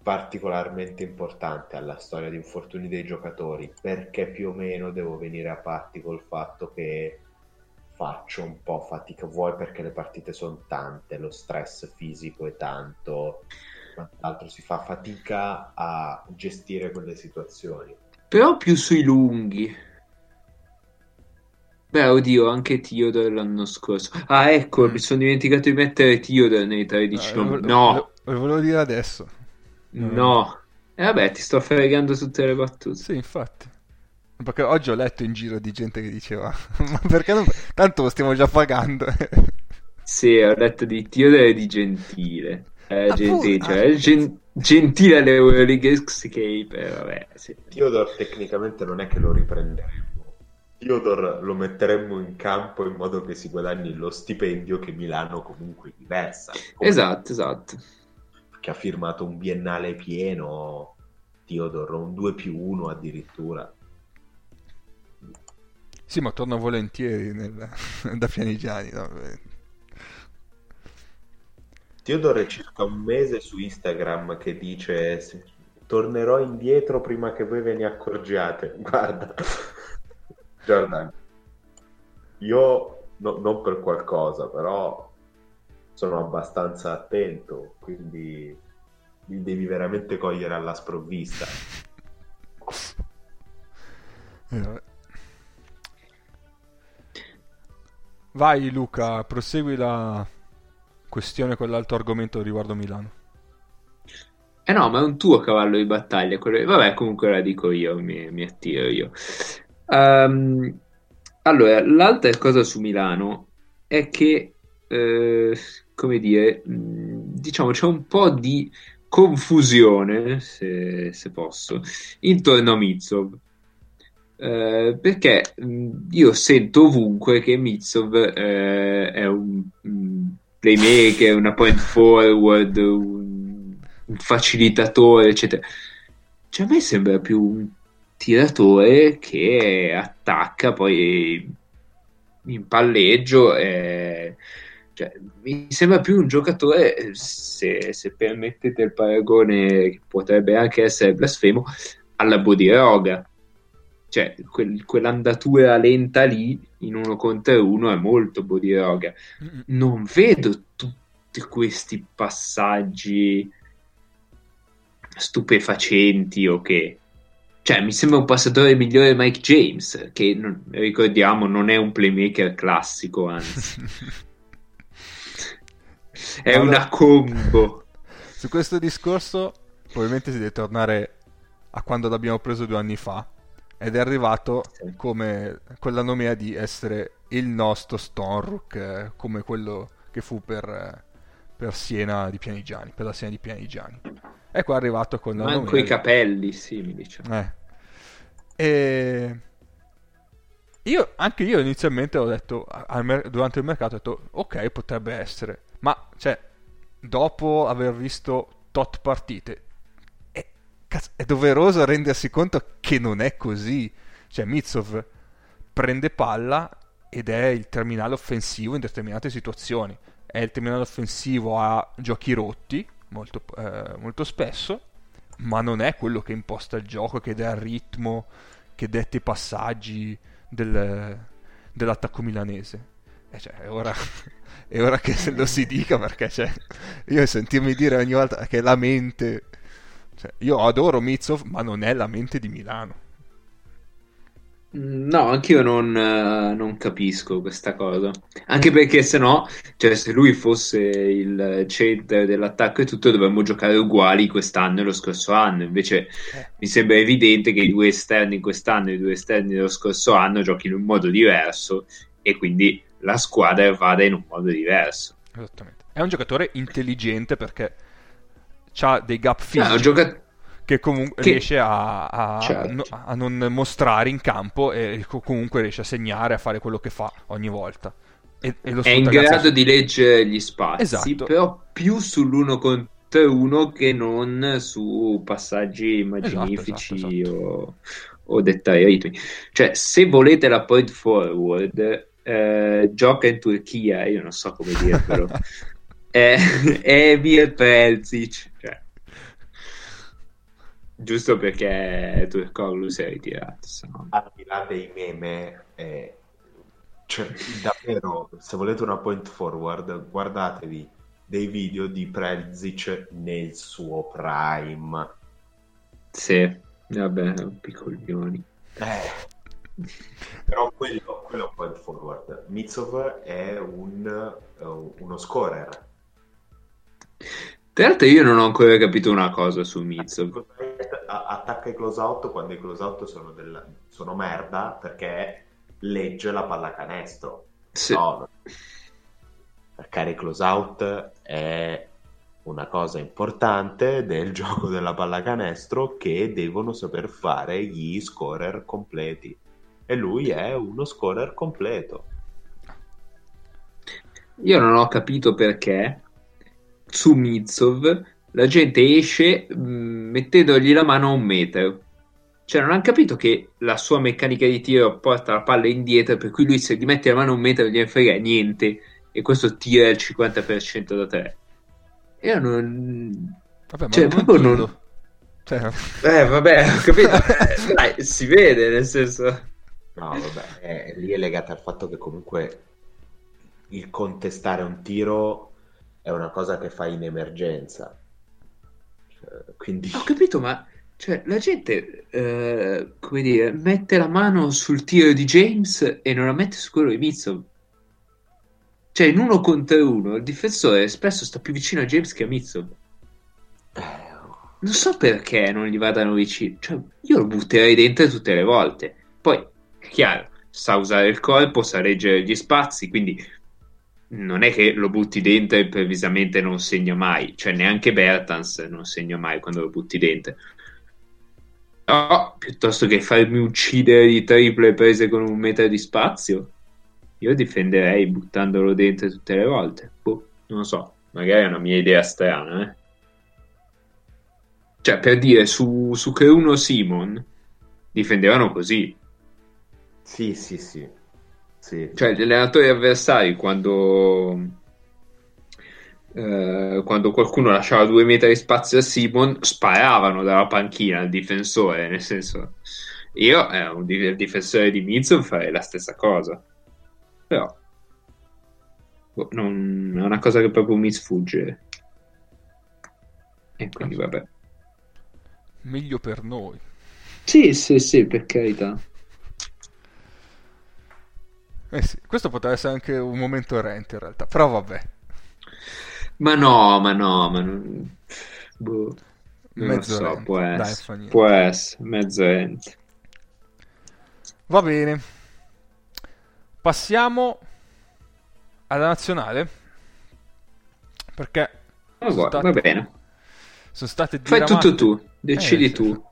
particolarmente importante alla storia di infortuni dei giocatori perché più o meno devo venire a patti col fatto che faccio un po' fatica, vuoi perché le partite sono tante, lo stress fisico è tanto, quant'altro si fa fatica a gestire quelle situazioni. Però più sui lunghi. Beh, oddio, anche Theodore l'anno scorso. Ah, ecco, Mm. mi sono dimenticato di mettere Theodore nei 13 No, nomi. lo- No, lo- Lo volevo dire adesso. No. E vabbè, ti sto fregando tutte le battute. Sì, infatti. Perché oggi ho letto in giro di gente che diceva, ma perché non... Tanto lo stiamo già pagando. Sì, ho detto di Theodore e di Gentile. Eh, Ah, Gentile, pure- cioè, ah. Gen- Gentile all'Euroleague Escape, eh, vabbè, sì. Theodore tecnicamente non è che lo riprenderemmo. Theodore lo metteremmo in campo in modo che si guadagni lo stipendio che Milano comunque gli versa. Come- Esatto, esatto. Che ha firmato un biennale pieno, Theodore, un 2 più 1 addirittura. Sì, ma torno volentieri nel- da Pianigiani. no? Theodore è circa un mese su Instagram che dice "Se- tornerò indietro prima che voi ve ne accorgiate. Guarda, Jordan, io no- non per qualcosa, però sono abbastanza attento, quindi mi devi veramente cogliere alla sprovvista. Eh. Vai Luca, prosegui la questione con l'altro argomento riguardo Milano. Eh no, ma è un tuo cavallo di battaglia. quello- Vabbè, comunque la dico io, mi, mi attiro io. Ehm, allora, l'altra cosa su Milano è che, eh, come dire, diciamo c'è un po' di confusione, se, se posso, intorno a Mitsov. Eh, perché io sento ovunque che Mitsov eh, è un, playmaker, una point forward, un, un facilitatore, eccetera. Cioè, a me sembra più un tiratore che attacca poi in palleggio. e- cioè, mi sembra più un giocatore, se, se permettete il paragone, che potrebbe anche essere blasfemo, alla Bodiroga. Cioè, quel- quell'andatura lenta lì in uno contro uno è molto Bodiroga. Mm, non vedo tutti questi passaggi stupefacenti o che. Cioè mi sembra un passatore migliore Mike James che non- ricordiamo non è un playmaker classico anzi è Allora- una combo Su questo discorso probabilmente si deve tornare a quando l'abbiamo preso due anni fa ed è arrivato Sì. come quella nomea di essere il nostro Stonrook, eh, come quello che fu per, eh, per Siena di Pianigiani, per la Siena di Pianigiani. E qua è arrivato con la manco nomea i capelli simili diciamo. eh. E io, anche io inizialmente ho detto, mer- durante il mercato, ho detto, ok, potrebbe essere, ma cioè, dopo aver visto tot partite, è, cazzo, è doveroso rendersi conto che non è così. Cioè, Mitsov prende palla ed è il terminale offensivo in determinate situazioni. È il terminale offensivo a giochi rotti, molto, eh, molto spesso, ma non è quello che imposta il gioco, che dà il ritmo, che detta i passaggi del- dell'attacco milanese. E cioè, è ora, è ora che lo si dica perché cioè, io sentirmi dire ogni volta che la mente... cioè, io adoro Mitsov, ma non è la mente di Milano. Mm, No, anch'io non, eh, non capisco questa cosa. Anche perché se no, cioè, se lui fosse il center dell'attacco e tutto, dovremmo giocare uguali quest'anno e lo scorso anno. Invece Eh. mi sembra evidente che i due esterni quest'anno e i due esterni dello scorso anno giochino in un modo diverso e quindi la squadra vada in un modo diverso. Esattamente. È un giocatore intelligente perché ha dei gap Cioè, fisici gioca- che comunque che- riesce a, a- Certo. no- a non mostrare in campo e co- comunque riesce a segnare, a fare quello che fa ogni volta. E, e è in grado a- di leggere gli spazi, Esatto. però più sull'uno contro uno che non su passaggi magnifici esatto, esatto. o, o dettagli ritmi. Cioè, se volete la point forward, eh, gioca in Turchia, io non so come dirvelo. è, è Emil Pelzic, cioè. giusto perché Turkoglu si è ritirato. se no- Al di là dei meme, eh, Cioè, davvero, se volete una point forward, guardatevi dei video di Prezic nel suo prime. Sì, vabbè, piccoglioni. Eh. Però quello, quello è un point forward. Mitsov è un, uh, uno scorer. Tra l'altro io non ho ancora capito una cosa su Mitsov. Attacca i close out quando i close out sono, del- sono merda perché legge la pallacanestro. Sì. No, marcare i close out è una cosa importante del gioco della pallacanestro che devono saper fare gli scorer completi. E lui è uno scorer completo. Io non ho capito perché su Mitsov la gente esce mh, mettendogli la mano a un metro. Cioè, non hanno capito che la sua meccanica di tiro porta la palla indietro, per cui lui se gli mette la mano a un metro non gliene frega niente, e questo tira il 50% da tre. Io non... Vabbè, ma Cioè, non proprio non-. Cioè, Eh, vabbè, ho capito. Dai, si vede, nel senso... No, vabbè, è- lì è legata al fatto che comunque il contestare un tiro è una cosa che fai in emergenza. Cioè, quindi Ho capito, ma cioè, la gente, eh, come dire, mette la mano sul tiro di James e non la mette su quello di Mitsov. Cioè, in uno contro uno, il difensore spesso sta più vicino a James che a Mitsov. eh, Non so perché non gli vadano vicino. Cioè, io lo butterei dentro tutte le volte. Poi, chiaro, sa usare il corpo, sa reggere gli spazi, quindi non è che lo butti dentro e improvvisamente non segna mai. Cioè, neanche Bertans non segna mai quando lo butti dentro. No, piuttosto che farmi uccidere di triple prese con un metro di spazio, io difenderei buttandolo dentro tutte le volte. Boh, non lo so, magari è una mia idea strana, eh. Cioè, per dire, su, su che uno Simon difendevano così. Sì, sì, sì. Sì. Cioè, gli allenatori avversari, quando, eh, quando qualcuno lasciava due metri di spazio a Simon, sparavano dalla panchina al difensore. Nel senso, io, eh, un di- difensore di Mizzo, farei la stessa cosa. Però, boh, non, è una cosa che proprio mi sfugge. E quindi, vabbè. meglio per noi. Sì, sì, sì, per carità. Eh sì, questo potrebbe essere anche un momento errante in realtà, però vabbè. Ma no, ma no, ma non... Boh, non lo Mezzo so, rente. può Dai, essere, niente. può essere, mezzo ente. Va bene. Passiamo alla nazionale. Perché Va, sono va state- bene, sono state fai diramate- tutto tu, decidi Eh, tu,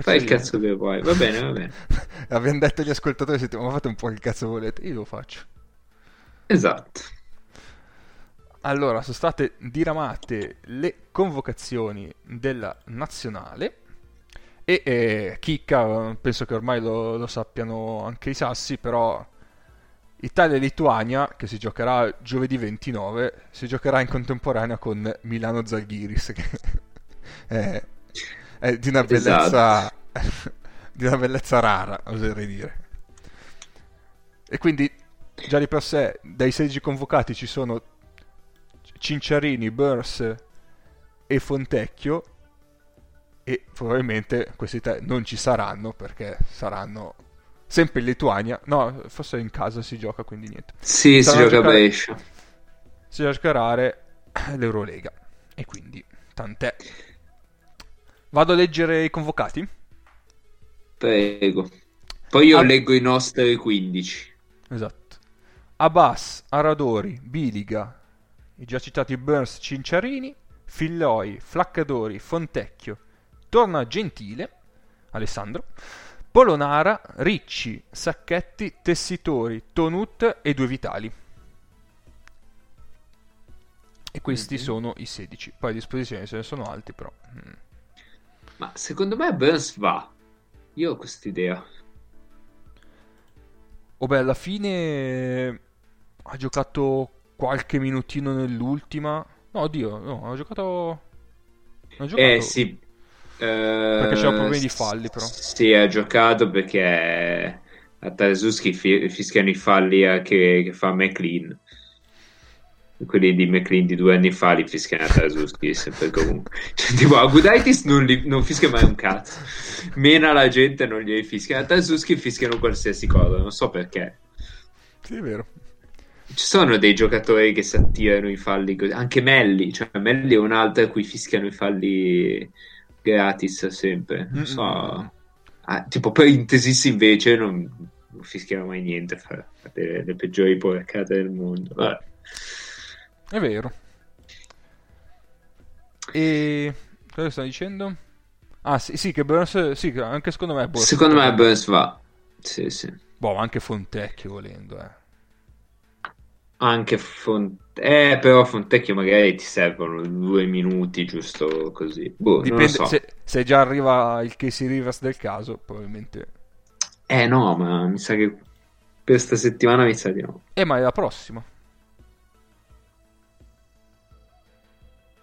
fai il cazzo che vuoi, va bene, va bene. Abbiamo detto agli ascoltatori settimana, ma fate un po' che cazzo volete, io lo faccio. Esatto. Allora, sono state diramate le convocazioni della nazionale e eh, chicca, penso che ormai lo, lo sappiano anche i sassi, però Italia e Lituania, che si giocherà giovedì 29, si giocherà in contemporanea con Milano Zalgiris, che è, è di una bellezza, di una bellezza rara, oserei dire. E quindi già di per sé dai 16 convocati ci sono Cinciarini, Burns e Fontecchio e probabilmente questi tre non ci saranno perché saranno sempre in Lituania. No forse in casa si gioca quindi niente. Sì, si gioca a Brescia. si giocare l'Eurolega. E quindi tant'è vado a leggere i convocati Prego. Poi io Ah. leggo i nostri 15. esatto Abbas, Aradori, Biliga i già citati Burns, Cinciarini Filloi, Flaccadori, Fontecchio torna Gentile Alessandro Polonara, Ricci, Sacchetti, Tessitori, Tonut e due Vitali e questi Mhm. sono i 16 poi a disposizione ce ne sono altri però mm. Ma secondo me Burns va. Io ho quest'idea. Oh beh, alla fine ha giocato qualche minutino nell'ultima. No, oddio, no, ha giocato... Ha giocato... Eh sì. Perché c'era problemi di falli, però. Sì, ha giocato perché a fi- fischiano i falli a- che, che fa McLean. Quelli di McLean di due anni fa li fischiano a Tarzuski sempre comunque. Cioè, tipo, a Gudaitis non, li- non fischia mai un cazzo. Mena la gente non gli fischia. A Tarzuski fischiano qualsiasi cosa, non so perché. Sì, è vero. Ci sono dei giocatori che si attirano i falli così. Anche Melli, cioè Melli è un altro a cui fischiano i falli gratis sempre. Non so. Mm-mm. Ah, tipo Parenthesis invece non, non fischiano mai niente, fa, fa delle, le peggiori porcate del mondo. Vabbè. È vero. E cosa sta dicendo? Ah, sì, sì, che Burns, sì, che anche secondo me Burns. Secondo me Burns va. Sì, sì. Boh, anche Fontecchio volendo, eh. Anche Font... Eh, però Fontecchio magari ti servono due minuti, giusto così. Boh, Dipende so. se, se già arriva il Casey Rivers del caso, probabilmente. Eh no, ma mi sa che per questa settimana mi sa di no. Eh, ma è la prossima.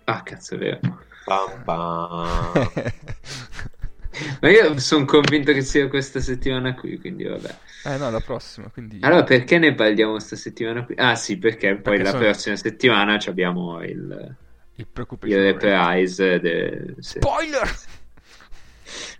Ah, cazzo, è vero. Pam pam. Ma io sono convinto che sia questa settimana qui, quindi vabbè. eh no, la prossima, quindi... Allora, perché ne parliamo questa settimana qui? Ah, sì, perché poi Perché la sono- prossima settimana ci abbiamo il, Il il reprise. De... sì. Spoiler!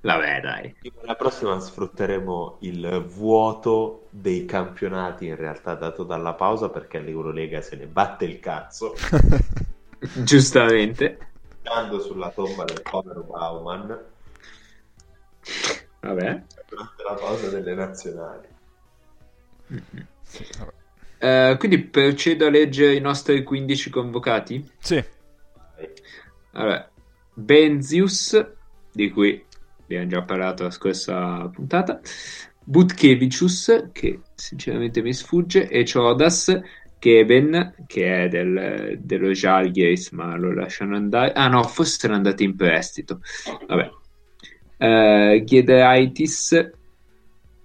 Vabbè, dai. La prossima sfrutteremo il vuoto dei campionati in realtà dato dalla pausa perché l'Eurolega se ne batte il cazzo Giustamente. andando sulla tomba del povero Bauman Vabbè. durante la pausa delle nazionali. Sì, vabbè. Eh, quindi procedo a leggere i nostri 15 convocati. Sì, Allora, Benzius, di cui abbiamo già parlato la scorsa puntata, Butkevicius, che sinceramente mi sfugge, e Chodas, Keben, che è del, dello Žalgiris, ma lo lasciano andare. Ah no, forse erano andati in prestito. Vabbè. Uh, Giedraitis,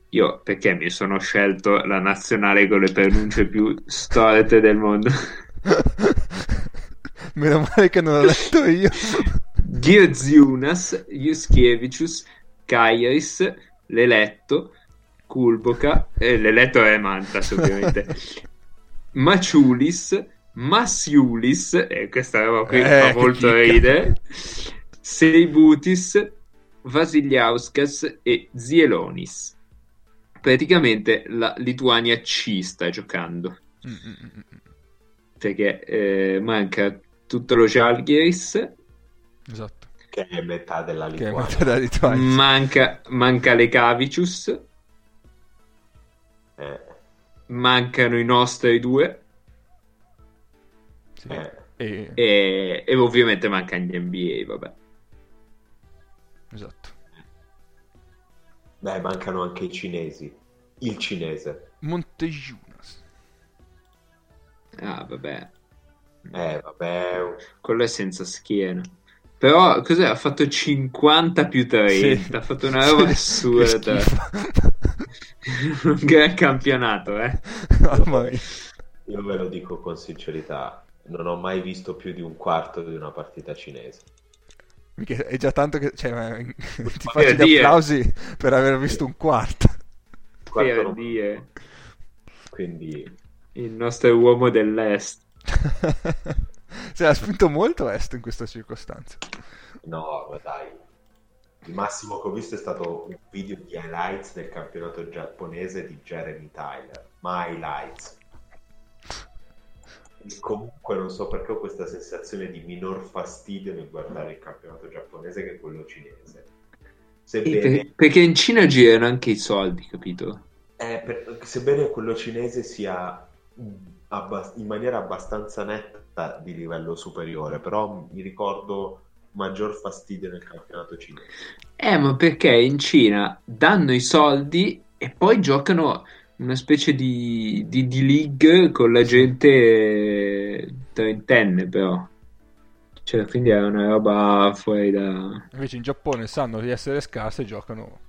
io perché mi sono scelto la nazionale con le pronunce più storte del mondo? meno male che non l'ho letto io. Girziunas, Juskiewicz, Kairis, Leletto, Kulboka, eh, Leletto è Mantas ovviamente, Maciulis, Massiulis, e questa roba qui Eh, fa molto ridere, Seibutis, Vasiliauskas e Zielonis. Praticamente la Lituania ci sta giocando Mm, mm, mm, mm. perché eh, manca tutto lo Žalgiris Esatto. Che è metà della Che è Lituania. metà della Lituania. manca, manca le Cavicius Eh, mancano i nostri due Sì. eh. E... e, e ovviamente manca gli NBA vabbè Esatto. Beh, mancano anche i cinesi. Il cinese. Montejunas. ah vabbè Eh, vabbè. quello è senza schiena però cos'è? ha fatto 50 più 30 Sì. ha fatto una roba Che assurda. un gran campionato eh Mamma mia. Io ve lo dico con sincerità. Non ho mai visto più di un quarto di una partita cinese. Mica- È già tanto che... Cioè, ma- ti faccio gli applausi per aver visto un quarto. Quarto non- dire Quindi il nostro uomo dell'est cioè, ha spinto molto est in questa circostanza. No, ma dai. Il massimo che ho visto è stato un video di highlights del campionato giapponese di Jeremy Tyler. Ma highlights. E comunque non so perché ho questa sensazione di minor fastidio nel guardare il campionato giapponese che quello cinese. Sebbene, per- perché in Cina girano anche i soldi capito? eh, per- sebbene quello cinese sia mm, abbas- in maniera abbastanza netta di livello superiore, però mi ricordo maggior fastidio nel campionato cinese. Eh, ma perché in Cina danno i soldi e poi giocano una specie di, di, di league con la gente trentenne, però. Cioè, quindi è una roba fuori da... Invece in Giappone sanno di essere scarse e giocano...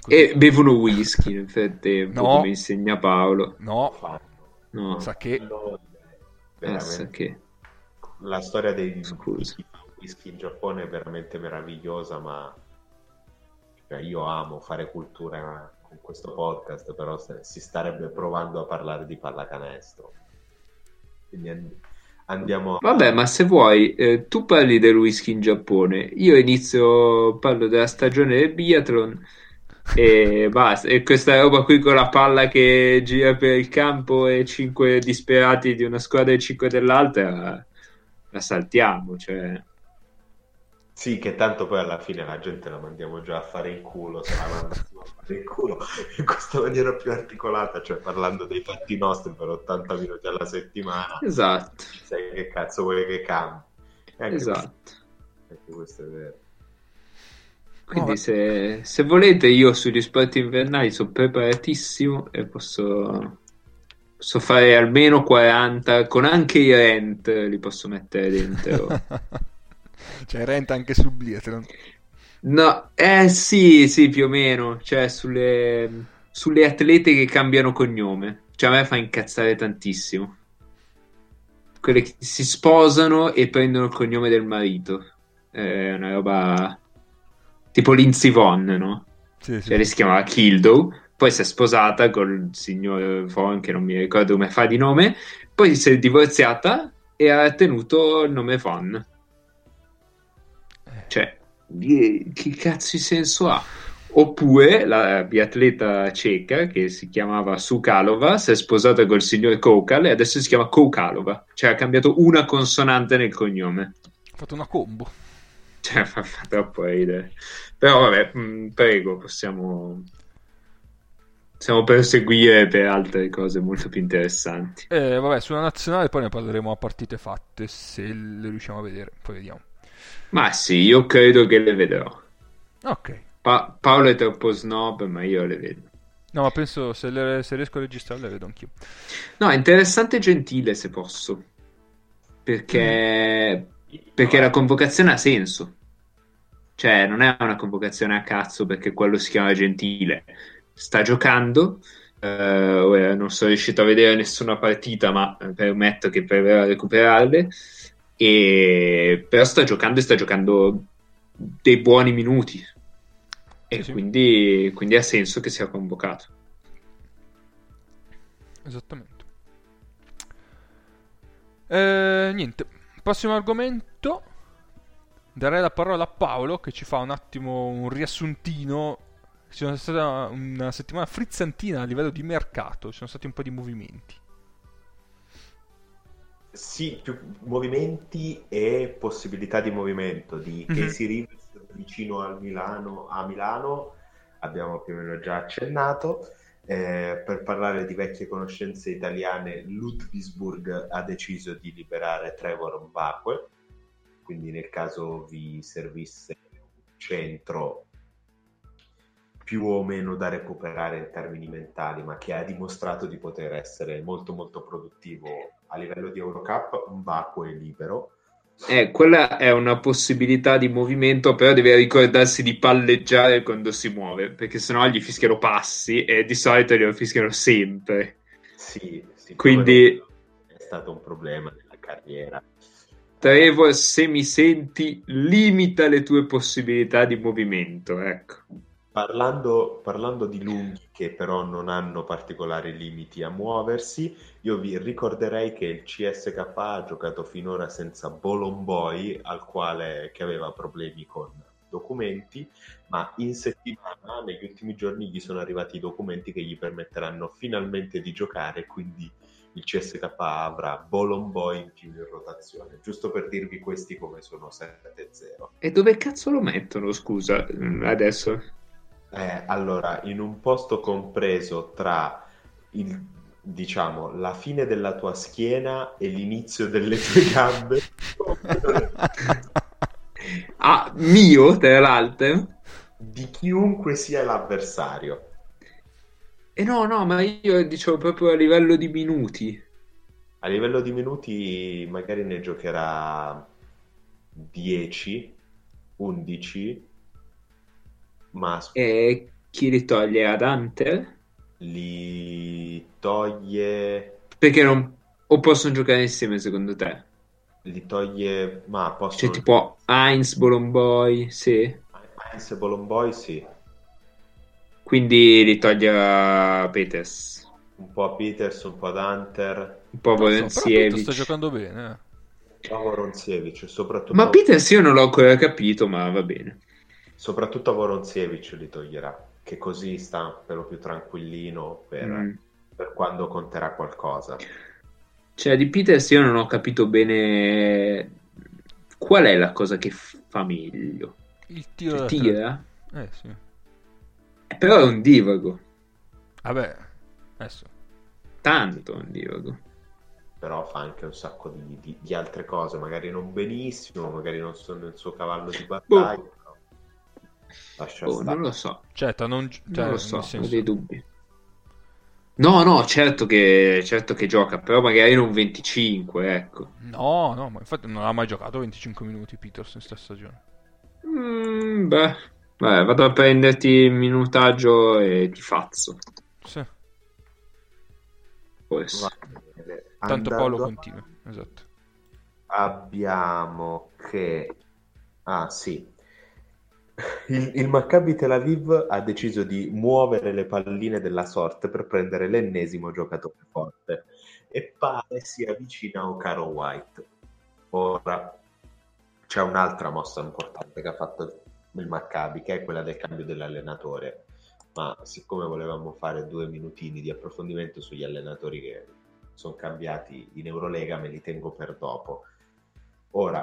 così. E bevono whisky nel frattempo, No. come insegna Paolo. No. No, sa che... Ah, sa che... La storia dei Scusa. Whisky in Giappone è veramente meravigliosa, ma cioè, io amo fare cultura, con questo podcast, però si starebbe provando a parlare di pallacanestro. Quindi and- andiamo Vabbè, ma se vuoi, eh, tu parli del whisky in Giappone, io inizio, parlo della stagione del biathlon e basta. E questa roba qui con la palla che gira per il campo e cinque disperati di una squadra e cinque dell'altra, la saltiamo, cioè... Sì, che tanto poi alla fine la gente la mandiamo già a fare in culo, se la mandassimo a fare in culo in questa maniera più articolata, cioè parlando dei fatti nostri per 80 minuti alla settimana, Esatto, sai che cazzo vuoi che cambi? Anche esatto. questo- anche questo è vero. Quindi Oh, se, se volete io sugli sport invernali sono preparatissimo e posso, posso fare almeno 40, con anche i rent li posso mettere dentro. cioè, renta anche sul biathlon. No, eh sì, sì, più o meno, cioè sulle, sulle atlete che cambiano cognome, cioè a me fa incazzare tantissimo. Quelle che si sposano e prendono il cognome del marito, è una roba tipo Lindsey Vonn, no? Sì, sì. Cioè lei si chiamava Kildow, poi si è sposata col signor Von, che non mi ricordo come fa di nome, poi si è divorziata e ha tenuto il nome Von. Cioè, di- che cazzo di senso ha? Oppure la biatleta ceca che si chiamava Sukalova si è sposata col signor Kokal e adesso si chiama Koukalova, cioè ha cambiato una consonante nel cognome. Ha fatto una combo. Cioè, fa, fa troppo ridere. Però vabbè, mh, prego, possiamo, possiamo perseguire per altre cose molto più interessanti. Eh, vabbè, sulla nazionale poi ne parleremo a partite fatte, se le riusciamo a vedere. Poi vediamo. Ma sì, io credo che le vedrò. Ok. Pa- Paolo è troppo snob, ma io le vedo. No, ma penso se, le- se riesco a registrarle le vedo anch'io. No, è interessante e gentile se posso. Perché, perché la convocazione ha senso. Cioè, non è una convocazione a cazzo perché quello si chiama gentile. Sta giocando. eh, non sono riuscito a vedere nessuna partita, ma eh, permetto che proverò a recuperarle. E... Però sta giocando e sta giocando dei buoni minuti. E Sì, quindi, quindi ha senso che sia convocato. Esattamente. Eh, niente, prossimo argomento. Darei la parola a Paolo che ci fa un attimo un riassuntino. Ci sono stata una settimana frizzantina a livello di mercato, ci sono stati un po' di movimenti. Sì, più movimenti e possibilità di movimento di Mhm. Casey Rivers vicino al Milano, a Milano, abbiamo più o meno già accennato. Eh, per parlare di vecchie conoscenze italiane, Ludwigsburg ha deciso di liberare Trevor Mbakwe, quindi nel caso vi servisse un centro più o meno da recuperare in termini mentali, ma che ha dimostrato di poter essere molto molto produttivo a livello di Eurocup, Mbakwe è libero. Eh, quella è una possibilità di movimento, però deve ricordarsi di palleggiare quando si muove, perché sennò gli fischiano passi e di solito glielo fischiano sempre. Sì, sì, Quindi- è stato un problema nella carriera. Trevor, se mi senti, limita le tue possibilità di movimento, ecco. Parlando, parlando di lunghi che però non hanno particolari limiti a muoversi, io vi ricorderei che il CSK ha giocato finora senza Bolomboy, al quale che aveva problemi con documenti, ma in settimana, negli ultimi giorni, gli sono arrivati i documenti che gli permetteranno finalmente di giocare, quindi il CSK avrà Bolomboy in più in rotazione, giusto per dirvi questi come sono 7-0. E dove cazzo lo mettono, scusa, adesso? Eh, allora, in un posto compreso tra il, diciamo, la fine della tua schiena e l'inizio delle tue gambe, Ah, mio, tra l'altro? di chiunque sia l'avversario. E no, no, ma io dicevo proprio a livello di minuti. A livello di minuti, magari ne giocherà 10, 11, ma E chi li toglie ad Hunter? li toglie, Perché non... O possono giocare insieme secondo te? li toglie, ma Cioè possono tipo Heinz, Bolomboy, sì. Heinz e Bolomboy, sì. Quindi quindi li toglie a Peters, Un po' a Peters, un po' ad Hunter, un po' a Non so, sta giocando bene. eh. un po' a Voronziewicz, soprattutto, Ma Peters io non l'ho ancora capito, ma va bene. Soprattutto a Voronziewicz li toglierà, che così sta per lo più tranquillino per, Mm. per quando conterà qualcosa. Cioè, di Peters io non ho capito bene qual è la cosa che fa meglio. Il tiro Cioè, da tre. tira? Eh sì. Eh, Però è un divago, Vabbè, adesso. tanto un divago. Però fa anche un sacco di, di- di altre cose, magari non benissimo, magari non sono il suo cavallo di battaglia. però Lascia Oh, non lo so, Certo, non, gi- non cioè, lo so, nel ho senso- dei dubbi. No, no, certo che, certo che gioca, però magari non 25, ecco. No, no, ma infatti non ha mai giocato 25 minuti Peters in questa stagione. Mm, beh, Vabbè, vado a prenderti il minutaggio e ti fazzo. Sì. Forse. Tanto Paolo continua. Esatto. Abbiamo che... Ah sì. Il, il Maccabi Tel Aviv ha deciso di muovere le palline della sorte per prendere l'ennesimo giocatore forte e pare si avvicina a Ocaro White. Ora c'è un'altra mossa importante che ha fatto il Maccabi, che è quella del cambio dell'allenatore. Ma siccome volevamo fare due minutini di approfondimento sugli allenatori che sono cambiati in Eurolega, me li tengo per dopo. Ora,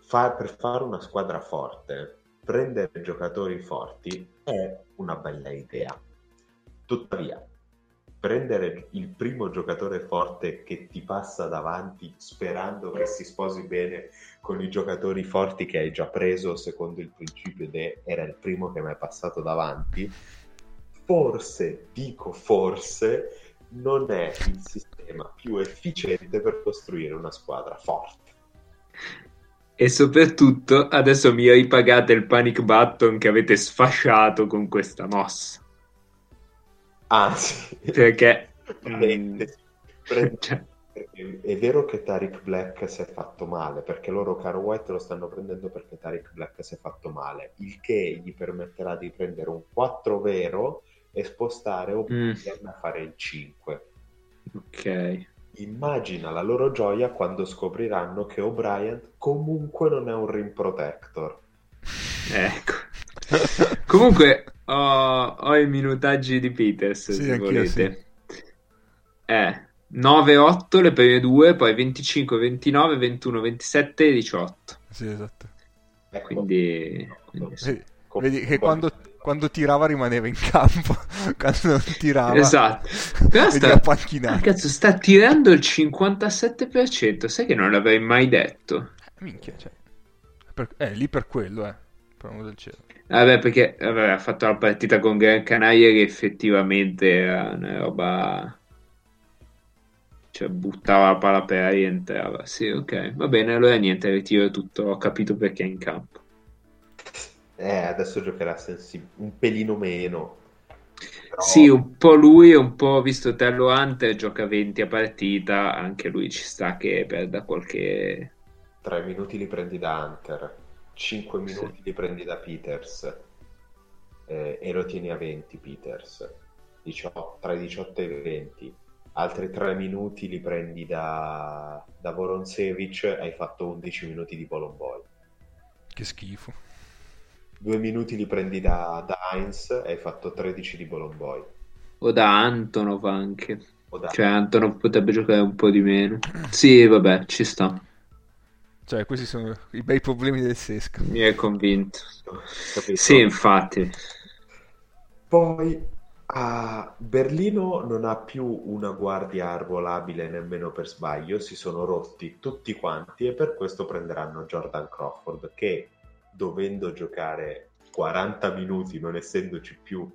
fa- per fare una squadra forte, prendere giocatori forti è una bella idea. Tuttavia, prendere il primo giocatore forte che ti passa davanti sperando che si sposi bene con i giocatori forti che hai già preso secondo il principio de era il primo che mi è passato davanti, forse, dico forse, non è il sistema più efficiente per costruire una squadra forte. E soprattutto adesso mi ripagate il panic button che avete sfasciato con questa mossa. Anzi, Perché... mm, Veramente, pre- cioè, perché è vero che Tariq Black si è fatto male, perché loro Caro White lo stanno prendendo perché Tariq Black si è fatto male, il che gli permetterà di prendere un 4 vero e spostare O'Brien a fare il 5. ok. Immagina la loro gioia quando scopriranno che O'Brien comunque non è un rim protector. Ecco. Comunque ho, ho i minutaggi di Peters Sì, se volete. Eh, 9-8 le prime due, poi 25, 29, 21, 27 e 18. Sì, esatto. Ecco, Quindi, quindi sì. Sì. Vedi che quando, quando tirava rimaneva in campo, quando non tirava Esatto. Però sta, ah, cazzo, sta tirando il 57%. Sai che non l'avrei mai detto. Minchia, cioè. Per- eh, lì per quello, eh. Per amor del cielo. Vabbè, perché vabbè, ha fatto la partita con Gran Canaria che effettivamente era una roba. Cioè, buttava la palla per aria e entrava. Sì, ok. Va bene, allora niente, ritiro tutto. Ho capito perché è in campo. Eh, adesso giocherà sensi- un pelino meno. Però- Sì, un po' lui e un po' visto Tello Hunter gioca 20 a partita. Anche lui ci sta che perda qualche. 3 minuti li prendi da Hunter, 5 Sì. minuti li prendi da Peters eh, e lo tieni a 20 Peters, 18 tra i 18 e i 20. Altri 3 minuti li prendi da, da Voronsevic, hai fatto 11 minuti di Bolomboy. Che schifo. 2 minuti li prendi da, da Heinz, hai fatto 13 di Bolomboy. O da Antonov anche. O da... Cioè, Antonov potrebbe giocare un po' di meno. Sì, vabbè, ci sta. Cioè, questi sono i bei problemi del Sesca. Mi hai convinto. capito? Sì, infatti. Poi a Berlino non ha più una guardia arruolabile nemmeno per sbaglio, si sono rotti tutti quanti e per questo prenderanno Jordan Crawford che dovendo giocare 40 minuti, non essendoci più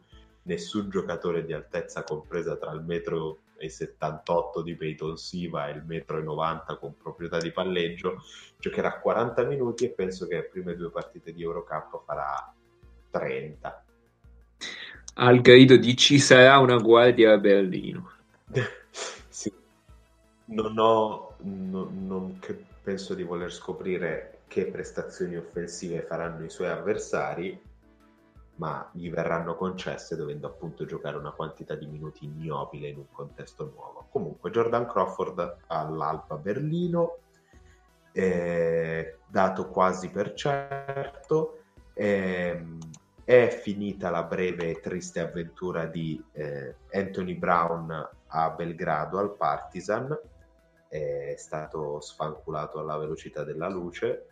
nessun giocatore di altezza compresa tra il metro e 78 di Peyton Siva e il metro e 90 con proprietà di palleggio, giocherà 40 minuti e penso che le prime due partite di Eurocup farà 30. Al grido di ci sarà una guardia a Berlino. Sì. Non ho, no- non che- penso di voler scoprire che prestazioni offensive faranno i suoi avversari, ma gli verranno concesse dovendo appunto giocare una quantità di minuti ignobile in un contesto nuovo. Comunque Jordan Crawford all'Alba Berlino, eh, dato quasi per certo, ehm, è finita la breve e triste avventura di eh, Anthony Brown a Belgrado al Partizan, è stato sfanculato alla velocità della luce.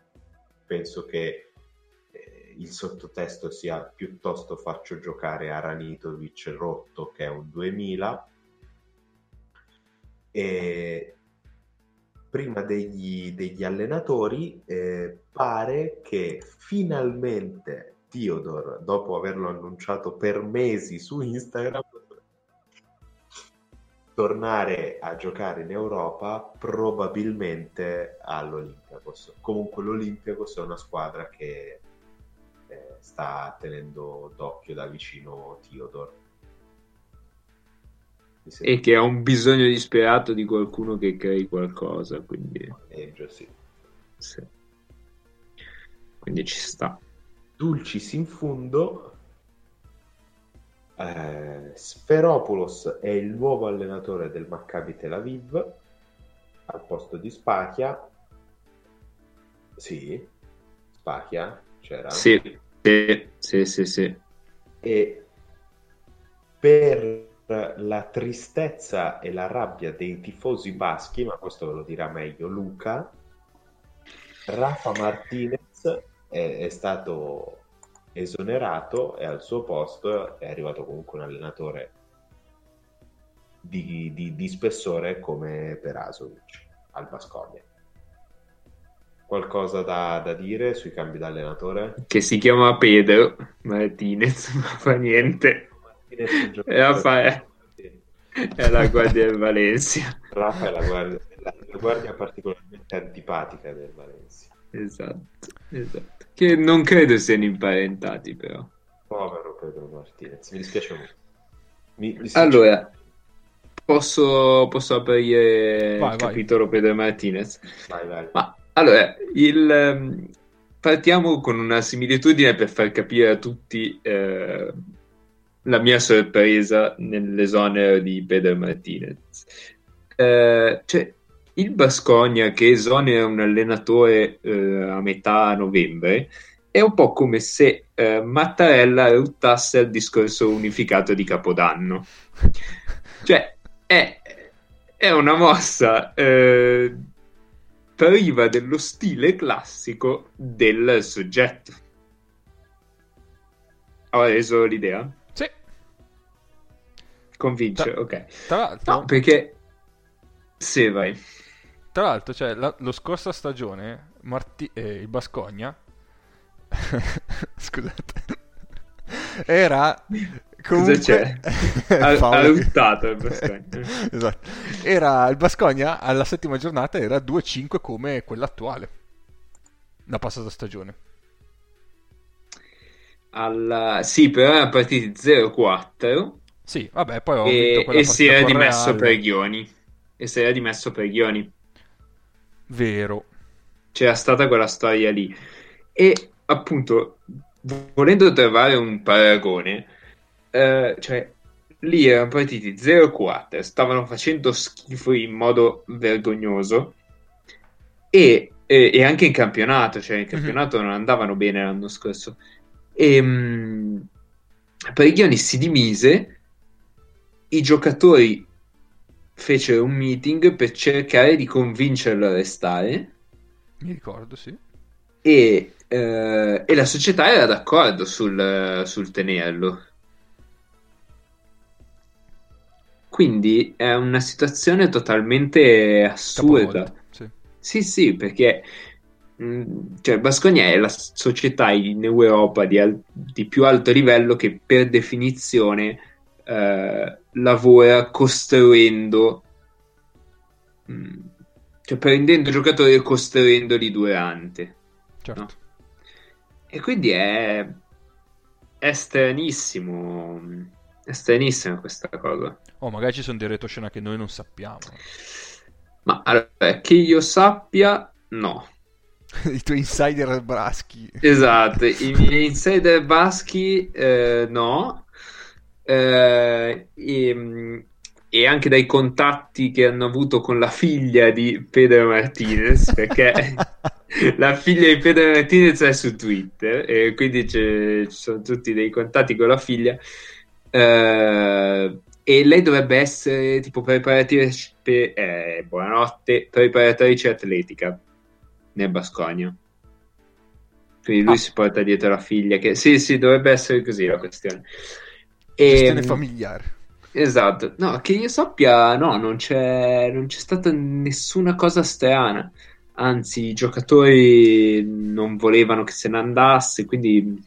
Penso che eh, il sottotesto sia piuttosto faccio giocare a Ranitovic rotto che è un 2000 e prima degli, degli allenatori eh, pare che finalmente Theodore, dopo averlo annunciato per mesi su Instagram, tornare a giocare in Europa probabilmente all'Olympiakos. Comunque l'Olympiakos è una squadra che eh, sta tenendo d'occhio da vicino Theodore. E che ha un bisogno disperato di qualcuno che crei qualcosa, quindi... Maneggio, sì. sì. Quindi ci sta. Dulcis in fundo, eh, Sferopoulos è il nuovo allenatore del Maccabi Tel Aviv al posto di Spachia. Sì, Spachia c'era. Sì, sì, sì, sì, sì. E per la tristezza e la rabbia dei tifosi baschi, ma questo ve lo dirà meglio Luca, Rafa Martinez è, è stato esonerato e al suo posto è arrivato comunque un allenatore di, di, di spessore come Perasovic al Basconia. Qualcosa da, da, dire sui cambi d'allenatore? Che si chiama Pedro Martinez, ma fa niente. Martinez è, Rafa è, è la guardia del Valencia. Rafa è la guardia, la, la guardia particolarmente antipatica del Valencia. Esatto, esatto. Che non credo siano imparentati, però. Povero Pedro Martinez, mi dispiace molto. Mi, mi allora, posso, posso aprire vai, il capitolo vai. Pedro Martinez? Vai, vai. Ma, allora, il, ehm, partiamo con una similitudine per far capire a tutti eh, la mia sorpresa nell'esonero di Pedro Martinez. Eh, cioè, il Bascogna che esonera un allenatore eh, a metà novembre è un po' come se eh, Mattarella ruttasse al discorso unificato di Capodanno. cioè, è, è una mossa eh, priva dello stile classico del soggetto. Ho reso l'idea? Sì. Convince, tra, ok. Tra l'altro... No, perché... Sì, vai. Tra l'altro, cioè, la, lo scorsa stagione, Marti- eh, il Bascogna, scusate, era comunque... Cosa c'è? ha ruttato il Bascogna. esatto. Era il Bascogna alla settima giornata era 2-5 come quella attuale, la passata stagione. Alla... Sì, però erano partiti 0-4. Sì, vabbè, poi ho e, vinto quella e si era dimesso Real. per Ghioni. E si era dimesso per Ghioni. Vero. C'era stata quella storia lì. E appunto, volendo trovare un paragone, eh, cioè lì erano partiti 0-4, stavano facendo schifo in modo vergognoso e, e, e anche in campionato, cioè in campionato mm-hmm. non andavano bene l'anno scorso. E mh, Pariglioni si dimise, i giocatori fecero un meeting per cercare di convincerlo a restare. Mi ricordo, sì. E, eh, e la società era d'accordo sul, sul, tenerlo. Quindi è una situazione totalmente assurda. Sì. sì, sì, perché mh, cioè, Bascogna è la società in Europa di, al- di più alto livello che per definizione eh, lavora costruendo mh, cioè prendendo giocatori e costruendoli durante certo. no? e quindi è è stranissimo è stranissima questa cosa oh magari ci sono dei retroscena che noi non sappiamo ma allora che io sappia no I tuoi insider braschi. Esatto, i miei insider baschi eh, no, Eh, e, e anche dai contatti che hanno avuto con la figlia di Pedro Martinez, perché la figlia di Pedro Martinez è su Twitter e quindi ci sono tutti dei contatti con la figlia. Eh, e lei dovrebbe essere tipo preparatrice, eh, buonanotte, preparatrice atletica nel Basconia. Quindi lui Ah. si porta dietro la figlia. Che... Sì, sì, dovrebbe essere così la questione. E, Gestione familiare. Esatto, no, che io sappia, no, non c'è, non c'è stata nessuna cosa strana. Anzi, i giocatori non volevano che se ne andasse, quindi,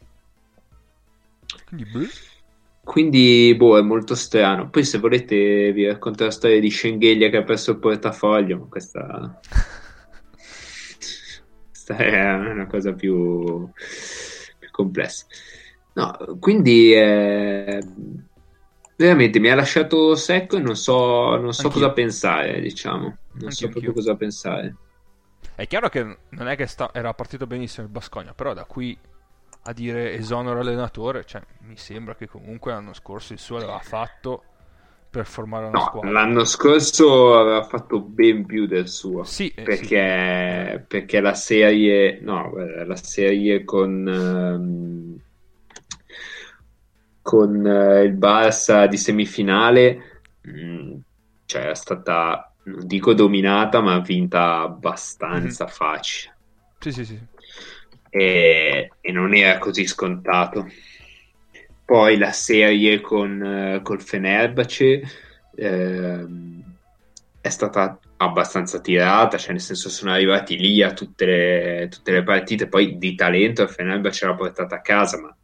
Quindi, boh. quindi boh, è molto strano. Poi, se volete, vi racconto la storia di Schengelia che ha perso il portafoglio, ma questa, questa è una cosa più, più complessa. No, quindi eh, veramente mi ha lasciato secco e non so, non so cosa pensare, diciamo. Non Anch'io, so proprio anch'io. cosa pensare. È chiaro che non è che sta- era partito benissimo il Bascogna, però da qui a dire esonero allenatore, cioè, mi sembra che comunque l'anno scorso il suo l'aveva fatto per formare una No, squadra. l'anno scorso aveva fatto ben più del suo. Sì, eh, perché, perché la serie, no, la serie con, ehm, con eh, il Barça di semifinale, mh, cioè è stata, non dico dominata, ma vinta abbastanza facile. sì, sì, sì. E, e non era così scontato. Poi la serie con eh, col Fenerbahce ehm, è stata abbastanza tirata, cioè nel senso sono arrivati lì a tutte le, tutte le partite, poi di talento il Fenerbahce l'ha portata a casa, ma,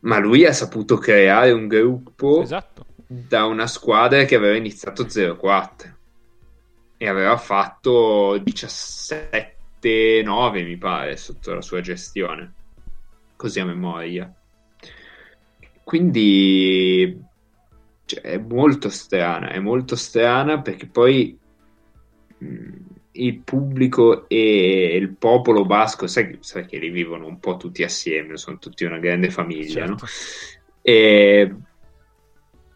ma lui ha saputo creare un gruppo Esatto. da una squadra che aveva iniziato 0-4 e aveva fatto 17-9 mi pare sotto la sua gestione così a memoria quindi cioè, è molto strana è molto strana perché poi mh, il pubblico e il popolo basco sai, sai che li vivono un po' tutti assieme sono tutti una grande famiglia no? Certo. E,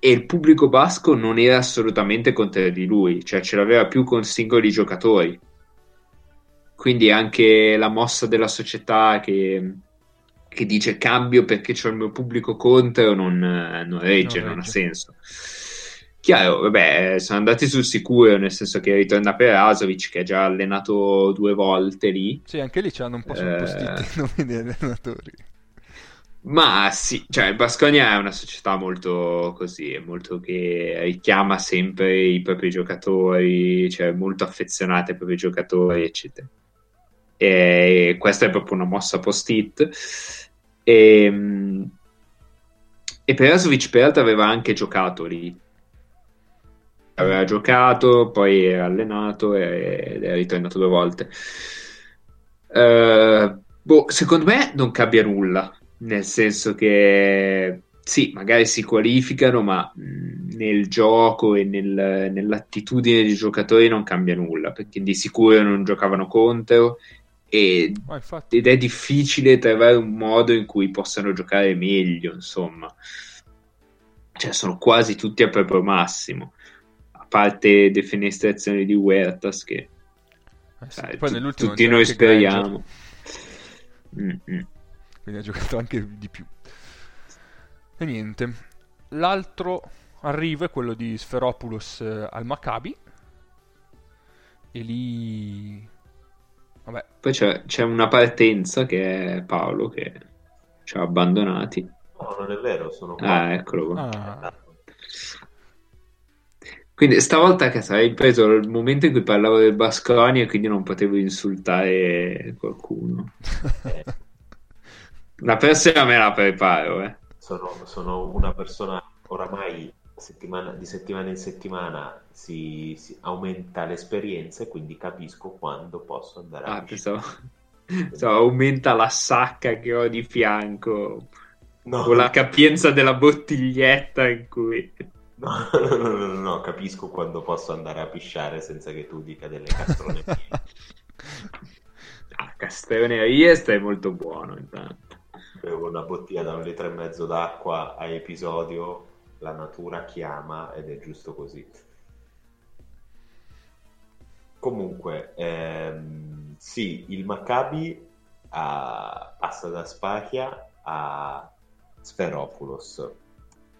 e il pubblico basco non era assolutamente contro di lui, cioè ce l'aveva più con singoli giocatori. Quindi anche la mossa della società che, che dice cambio perché c'ho il mio pubblico contro non, non regge, Non non, ha regge. senso. Chiaro, vabbè, sono andati sul sicuro, nel senso che ritorna Perasovic che ha già allenato due volte lì. Sì, anche lì ci hanno un po' Eh. sottostiti i nomi degli allenatori. Ma sì, cioè il Baskonia è una società molto così, è molto che richiama sempre i propri giocatori, cioè molto affezionata ai propri giocatori, eccetera. E questa è proprio una mossa post-it. E, e Perasovic peraltro aveva anche giocato lì. Aveva giocato, poi era allenato e- ed è ritornato due volte. Eh, boh, secondo me non cambia nulla, nel senso che sì, magari si qualificano, ma nel gioco e nel- nell'attitudine dei giocatori non cambia nulla, perché di sicuro non giocavano contro e- ed è difficile trovare un modo in cui possano giocare meglio, insomma. Cioè, sono quasi tutti a proprio massimo, parte defenestrazioni di Huertas che eh sì. sai, tu- tutti noi speriamo. Mm, mm. quindi ha giocato anche di più. E niente. L'altro arrivo è quello di Sferopoulos eh, al Maccabi. E lì... Vabbè, Poi c'è, c'è una partenza che è Paolo che ci ha abbandonati. No, non è vero, sono qua. Ah, eccolo qua. ah, Quindi stavolta che hai preso il momento in cui parlavo del Basconia e quindi non potevo insultare qualcuno. La prossima me la preparo, eh. sono, sono una persona oramai settimana- di settimana in settimana si, si aumenta l'esperienza e quindi capisco quando posso andare a Ah, pisciare. pensavo, pensavo aumenta la sacca che ho di fianco No, con la capienza della bottiglietta in cui... no, no, no, no, no, capisco quando posso andare a pisciare senza che tu dica delle castronerie. stregonerie stai molto buono intanto. Bevo una bottiglia da un litro e mezzo d'acqua a episodio, la natura chiama ed è giusto così. Comunque, ehm, sì, il Maccabi ha- passa da Spachia a Sferopoulos,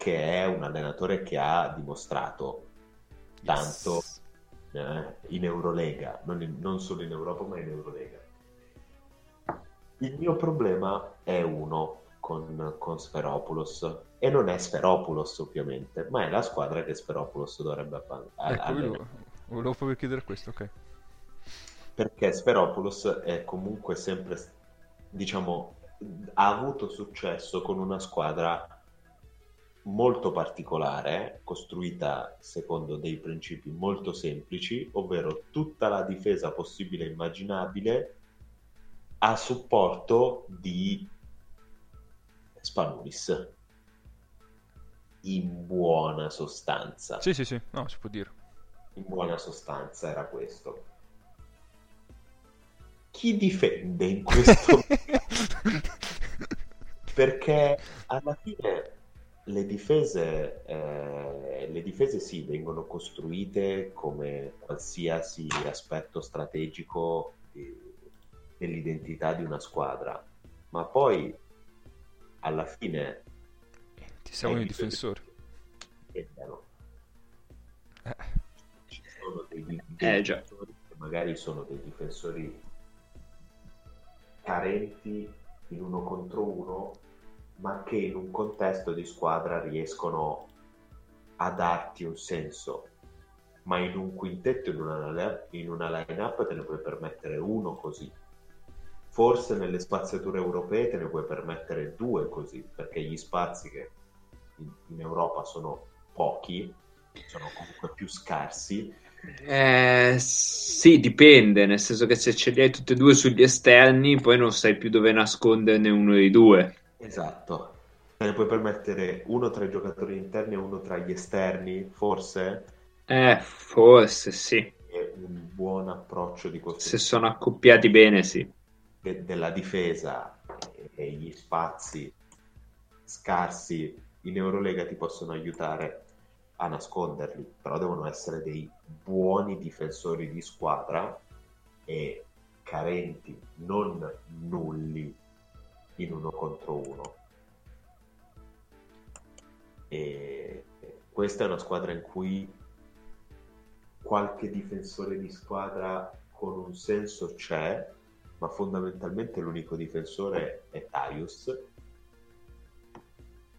che è un allenatore che ha dimostrato tanto Yes. eh, in Eurolega, non, in- non solo in Europa ma in Eurolega. Il mio problema è uno con, con Sferopoulos e non è Sferopoulos ovviamente, ma è la squadra che Sferopoulos dovrebbe abban- a- Ecco, volevo, volevo proprio chiedere questo, ok. Perché Sferopoulos è comunque sempre, diciamo, ha avuto successo con una squadra molto particolare, costruita secondo dei principi molto semplici, ovvero tutta la difesa possibile e immaginabile a supporto di Spanulis. In buona sostanza. Sì, sì, sì, no, si può dire. In buona sostanza era questo. Chi difende in questo perché alla fine le difese, eh, le difese sì, vengono costruite come qualsiasi aspetto strategico di- dell'identità di una squadra, ma poi alla fine Ti servono i difensori. che difendano. Eh, Ci sono dei, dei Eh, difensori che magari sono dei difensori carenti in uno contro uno, ma che in un contesto di squadra riescono a darti un senso. Ma in un quintetto, in una, in una line-up, te ne puoi permettere uno così. Forse nelle spaziature europee te ne puoi permettere due così, perché gli spazi che in, in Europa sono pochi, sono comunque più scarsi, Eh, sì, dipende, nel senso che se ce li hai tutti e due sugli esterni, poi non sai più dove nasconderne uno dei due. Esatto. Te ne puoi permettere uno tra i giocatori interni e uno tra gli esterni, forse Eh, forse sì. è un buon approccio di Se costruzione sono accoppiati bene, sì. de- della difesa e, e gli spazi scarsi in Eurolega ti possono aiutare a nasconderli, però devono essere dei buoni difensori di squadra e carenti, non nulli in uno contro uno. E questa è una squadra in cui qualche difensore di squadra con un senso c'è, ma fondamentalmente l'unico difensore è Taius.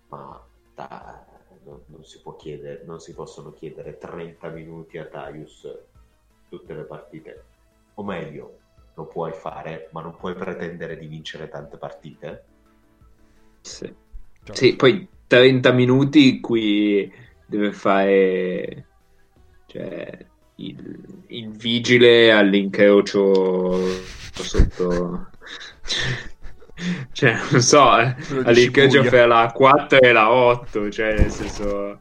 Ma da- non, non si può chiedere, non si possono chiedere 30 minuti a Taius tutte le partite. O meglio, lo puoi fare, ma non puoi pretendere di vincere tante partite. Sì. Sì, poi 30 minuti in cui deve fare cioè, il, il vigile all'incrocio sotto cioè non so eh, all'incrocio fra la 4 e la 8 cioè nel senso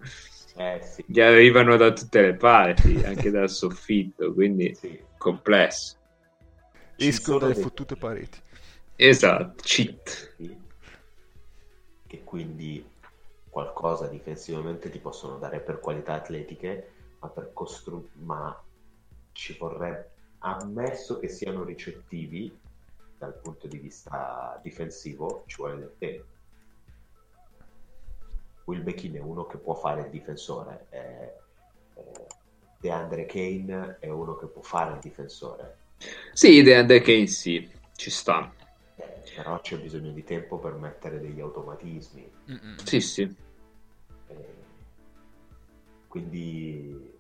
Eh sì, gli arrivano da tutte le parti anche dal soffitto quindi sì. complesso Escono dalle dei- fottute pareti. esatto cheat che quindi qualcosa difensivamente ti possono dare per qualità atletiche, ma per costru- ma ci vorrebbe, ammesso che siano ricettivi dal punto di vista difensivo, ci vuole del tempo. Wilbekin è uno che può fare il difensore, eh, eh, DeAndre Kane è uno che può fare il difensore, sì DeAndre Kane sì ci sta però c'è bisogno di tempo per mettere degli automatismi. Mm-mm. sì sì Eh, Quindi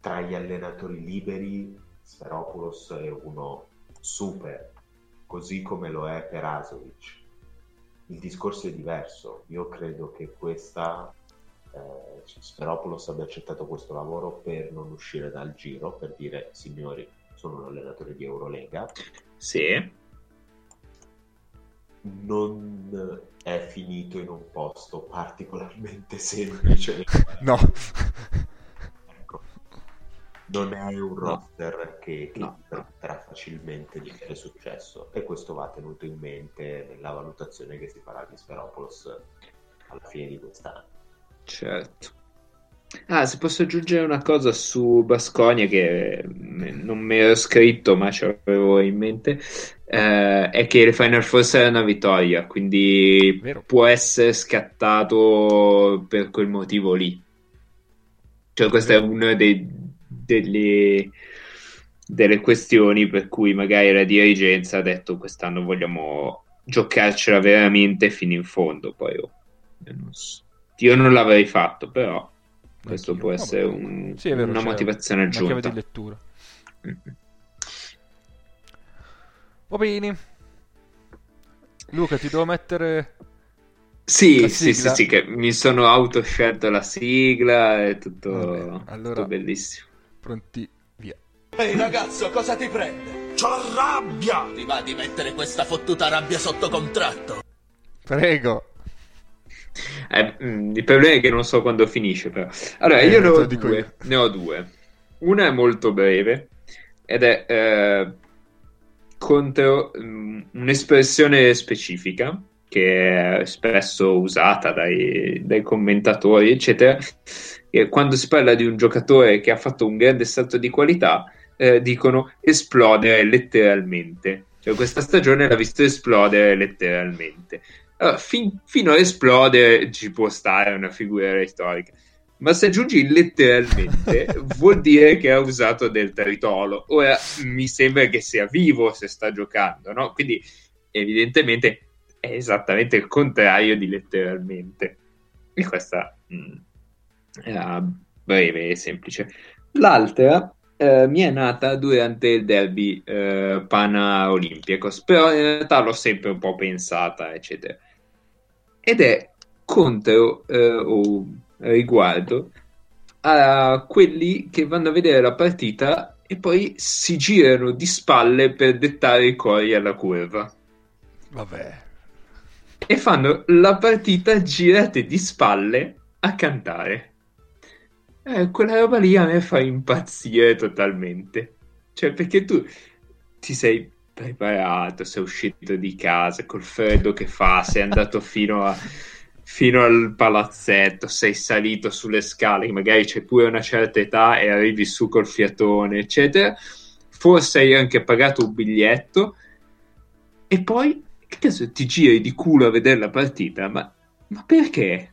tra gli allenatori liberi Sferopoulos è uno super, così come lo è Perasovic. Il discorso è diverso. Io credo che questa eh, Sferopoulos abbia accettato questo lavoro per non uscire dal giro, per dire signori, sono un allenatore di Eurolega. sì Non è finito in un posto particolarmente semplice. No. Ecco. non è un roster che, che No. permetterà facilmente di avere successo e questo va tenuto in mente nella valutazione che si farà di Sferopoulos alla fine di quest'anno. Certo. Ah, se posso aggiungere una cosa su Basconia che mm, non mi ero scritto, ma ce l'avevo in mente, eh, è che il Final Four sarà una vittoria, quindi Vero. può essere scattato per quel motivo lì. Cioè, questa è una dei- delle, delle questioni per cui magari la dirigenza ha detto quest'anno vogliamo giocarcela veramente fino in fondo. Poi oh, non so. Io non l'avrei fatto, però questo Anch'io. può essere un- Sì, vero, una motivazione una chiave aggiunta. di lettura. Mm. Va bene. Luca, ti devo mettere... Sì, sì, sì, sì, che mi sono autoscelto la sigla, è tutto, Vabbè, allora- tutto bellissimo. Pronti? Via. Ehi ragazzo, cosa ti prende? C'ho la rabbia! Ti va di mettere questa fottuta rabbia sotto contratto? Prego. Eh, mm, il problema è che non so quando finisce, però. Allora, Eh, io ne ho due. io. Ne ho due. Una è molto breve ed è eh, contro mm, un'espressione specifica che è spesso usata dai, dai commentatori, eccetera. E quando si parla di un giocatore che ha fatto un grande salto di qualità, eh, dicono esplodere letteralmente. Cioè, questa stagione l'ha visto esplodere letteralmente. Allora, fin- fino a esplodere ci può stare una figura storica. Ma se aggiungi letteralmente, vuol dire che ha usato del tritolo. Ora mi sembra che sia vivo se sta giocando, no? Quindi, evidentemente, è esattamente il contrario di letteralmente. E questa mm, era breve e semplice. L'altra eh, mi è nata durante il derby eh, Pana Olympiacos, però in realtà l'ho sempre un po' pensata, eccetera. Ed è contro eh, o riguardo a quelli che vanno a vedere la partita e poi si girano di spalle per dettare i cori alla curva Vabbè. e fanno la partita girate di spalle a cantare. Eh, quella roba lì a me fa impazzire totalmente. Cioè, perché tu ti sei preparato, sei uscito di casa col freddo che fa, sei andato fino, a- fino al palazzetto, sei salito sulle scale, magari c'è pure una certa età e arrivi su col fiatone, eccetera. Forse hai anche pagato un biglietto e poi che cazzo ti giri di culo a vedere la partita? Ma, ma perché?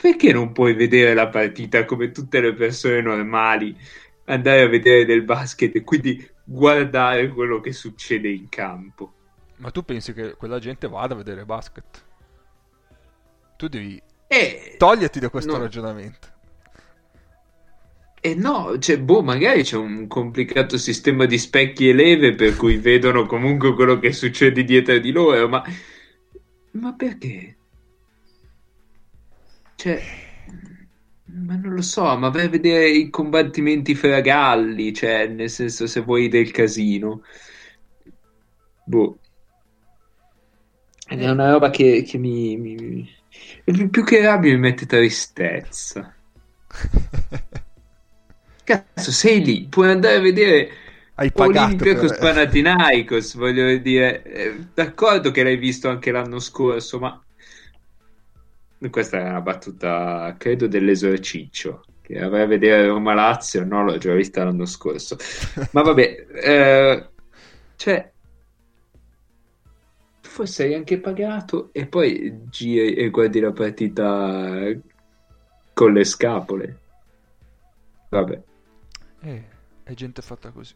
Perché non puoi vedere la partita come tutte le persone normali, andare a vedere del basket quindi guardare quello che succede in campo? Ma tu pensi che quella gente vada a vedere basket? Tu devi E, toglierti da questo No. ragionamento. e no, cioè, boh, magari c'è un complicato sistema di specchi e leve per cui vedono comunque quello che succede dietro di loro, ma, ma perché? Cioè, ma non lo so, ma vai a vedere i combattimenti fra galli, cioè, nel senso, se vuoi del casino. Boh. Ed è una roba che, che mi, mi- più- che rabbia mi mette tristezza. Cazzo, sei lì, puoi andare a vedere Hai Olympiacos per... Panathinaikos, voglio dire, eh, d'accordo che l'hai visto anche l'anno scorso, ma questa è una battuta, credo, dell'esorciccio, che avrei a vedere Roma Lazio, no, l'ho già vista l'anno scorso. Ma vabbè, eh, cioè, forse hai anche pagato e poi giri e guardi la partita con le scapole. Vabbè. Eh, è gente fatta così.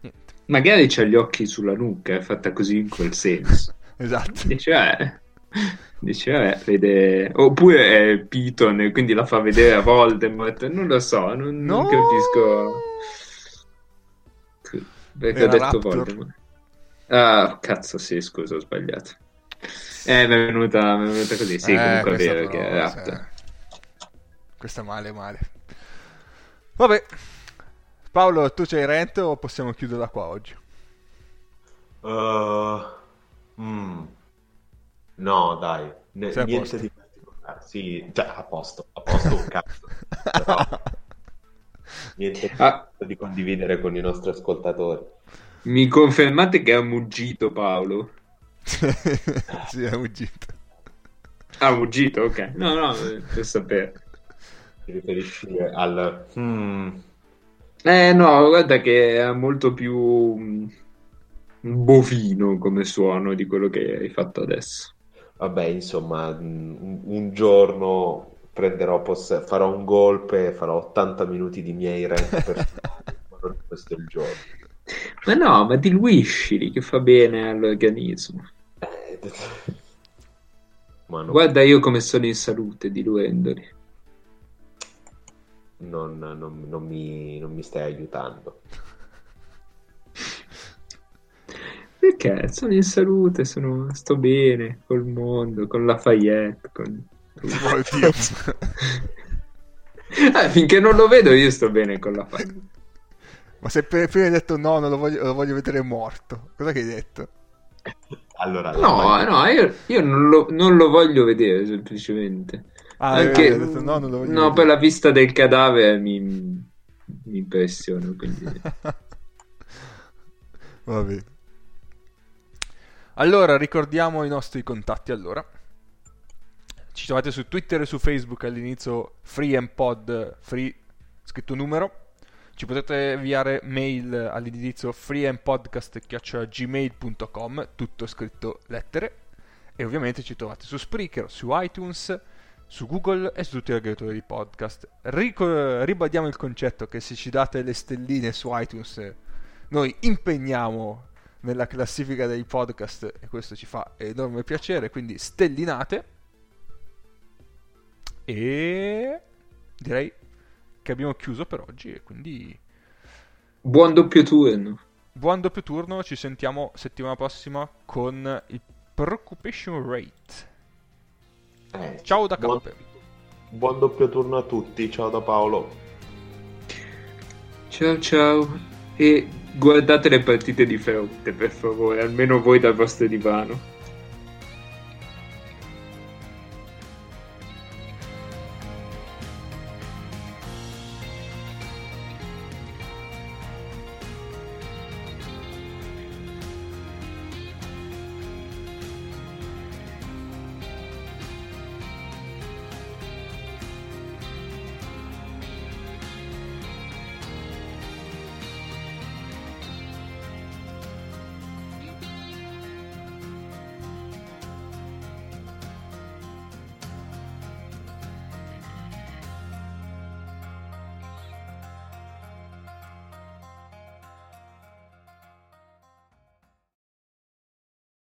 Niente. Magari c'ha gli occhi sulla nuca, è fatta così in quel senso. Esatto. Dice, eh, dice, eh, vede... Oppure è Piton e quindi la fa vedere a Voldemort. Non lo so, non, non No! capisco. Perché ho Era detto Raptor. Voldemort. Ah, cazzo, sì, scusa, ho sbagliato. Eh, mi è venuta, mi è venuta così. Sì, Eh, comunque è vero però, che è Raptor. cioè, Questa male male. Vabbè. Paolo, tu c'hai rent o possiamo chiuderla qua oggi? Uh, mm, no, dai, ne- niente di particolare. Sì, cioè, a posto, a posto un cazzo. Però Niente Ah, di condividere con i nostri ascoltatori. mi confermate che ha muggito Paolo? sì, è fuggito. Ha muggito, ok. No, no, per sapere. Ti riferisci al... hmm, Eh no, guarda che è molto più mm, bovino come suono di quello che hai fatto adesso. Vabbè, insomma, un, un giorno prenderò poss- farò un golpe, farò 80 minuti di miei rant per ma questo è il giorno. Ma no, ma diluiscili che fa bene all'organismo. Non, Guarda io come sono in salute diluendoli. non- non- non mi, non mi stai aiutando. Perché sono in salute, sono- sto bene col mondo, con Lafayette, con... Oddio. Eh, finché non lo vedo io sto bene con Lafayette. Ma se prima hai detto no, non lo voglio, lo voglio vedere morto. Cosa che hai detto? Allora, No, no, io, io non, lo, non lo voglio vedere semplicemente. Ah, Anche, detto no, non lo voglio no, vedere. per la vista del cadavere mi, mi impressiona. Quindi... Va bene. Allora, ricordiamo i nostri contatti allora. Ci trovate su Twitter e su Facebook all'inizio free and pod free scritto numero. Ci potete inviare mail all'indirizzo freeandpodcast.gmail.com tutto scritto lettere. E ovviamente ci trovate su Spreaker, su iTunes, su Google e su tutti gli aggregatori di podcast. Rico- ribadiamo il concetto che se ci date le stelline su iTunes noi impegniamo nella classifica dei podcast e questo ci fa enorme piacere, quindi stellinate. E direi che abbiamo chiuso per oggi e quindi Buon doppio turno. buon doppio turno, ci sentiamo settimana prossima con il Preoccupation Rate. Eh, Ciao da buon, Cappe. buon doppio turno a tutti. Ciao da Paolo. Ciao ciao. E guardate le partite di fronte, per favore, almeno voi dal vostro divano.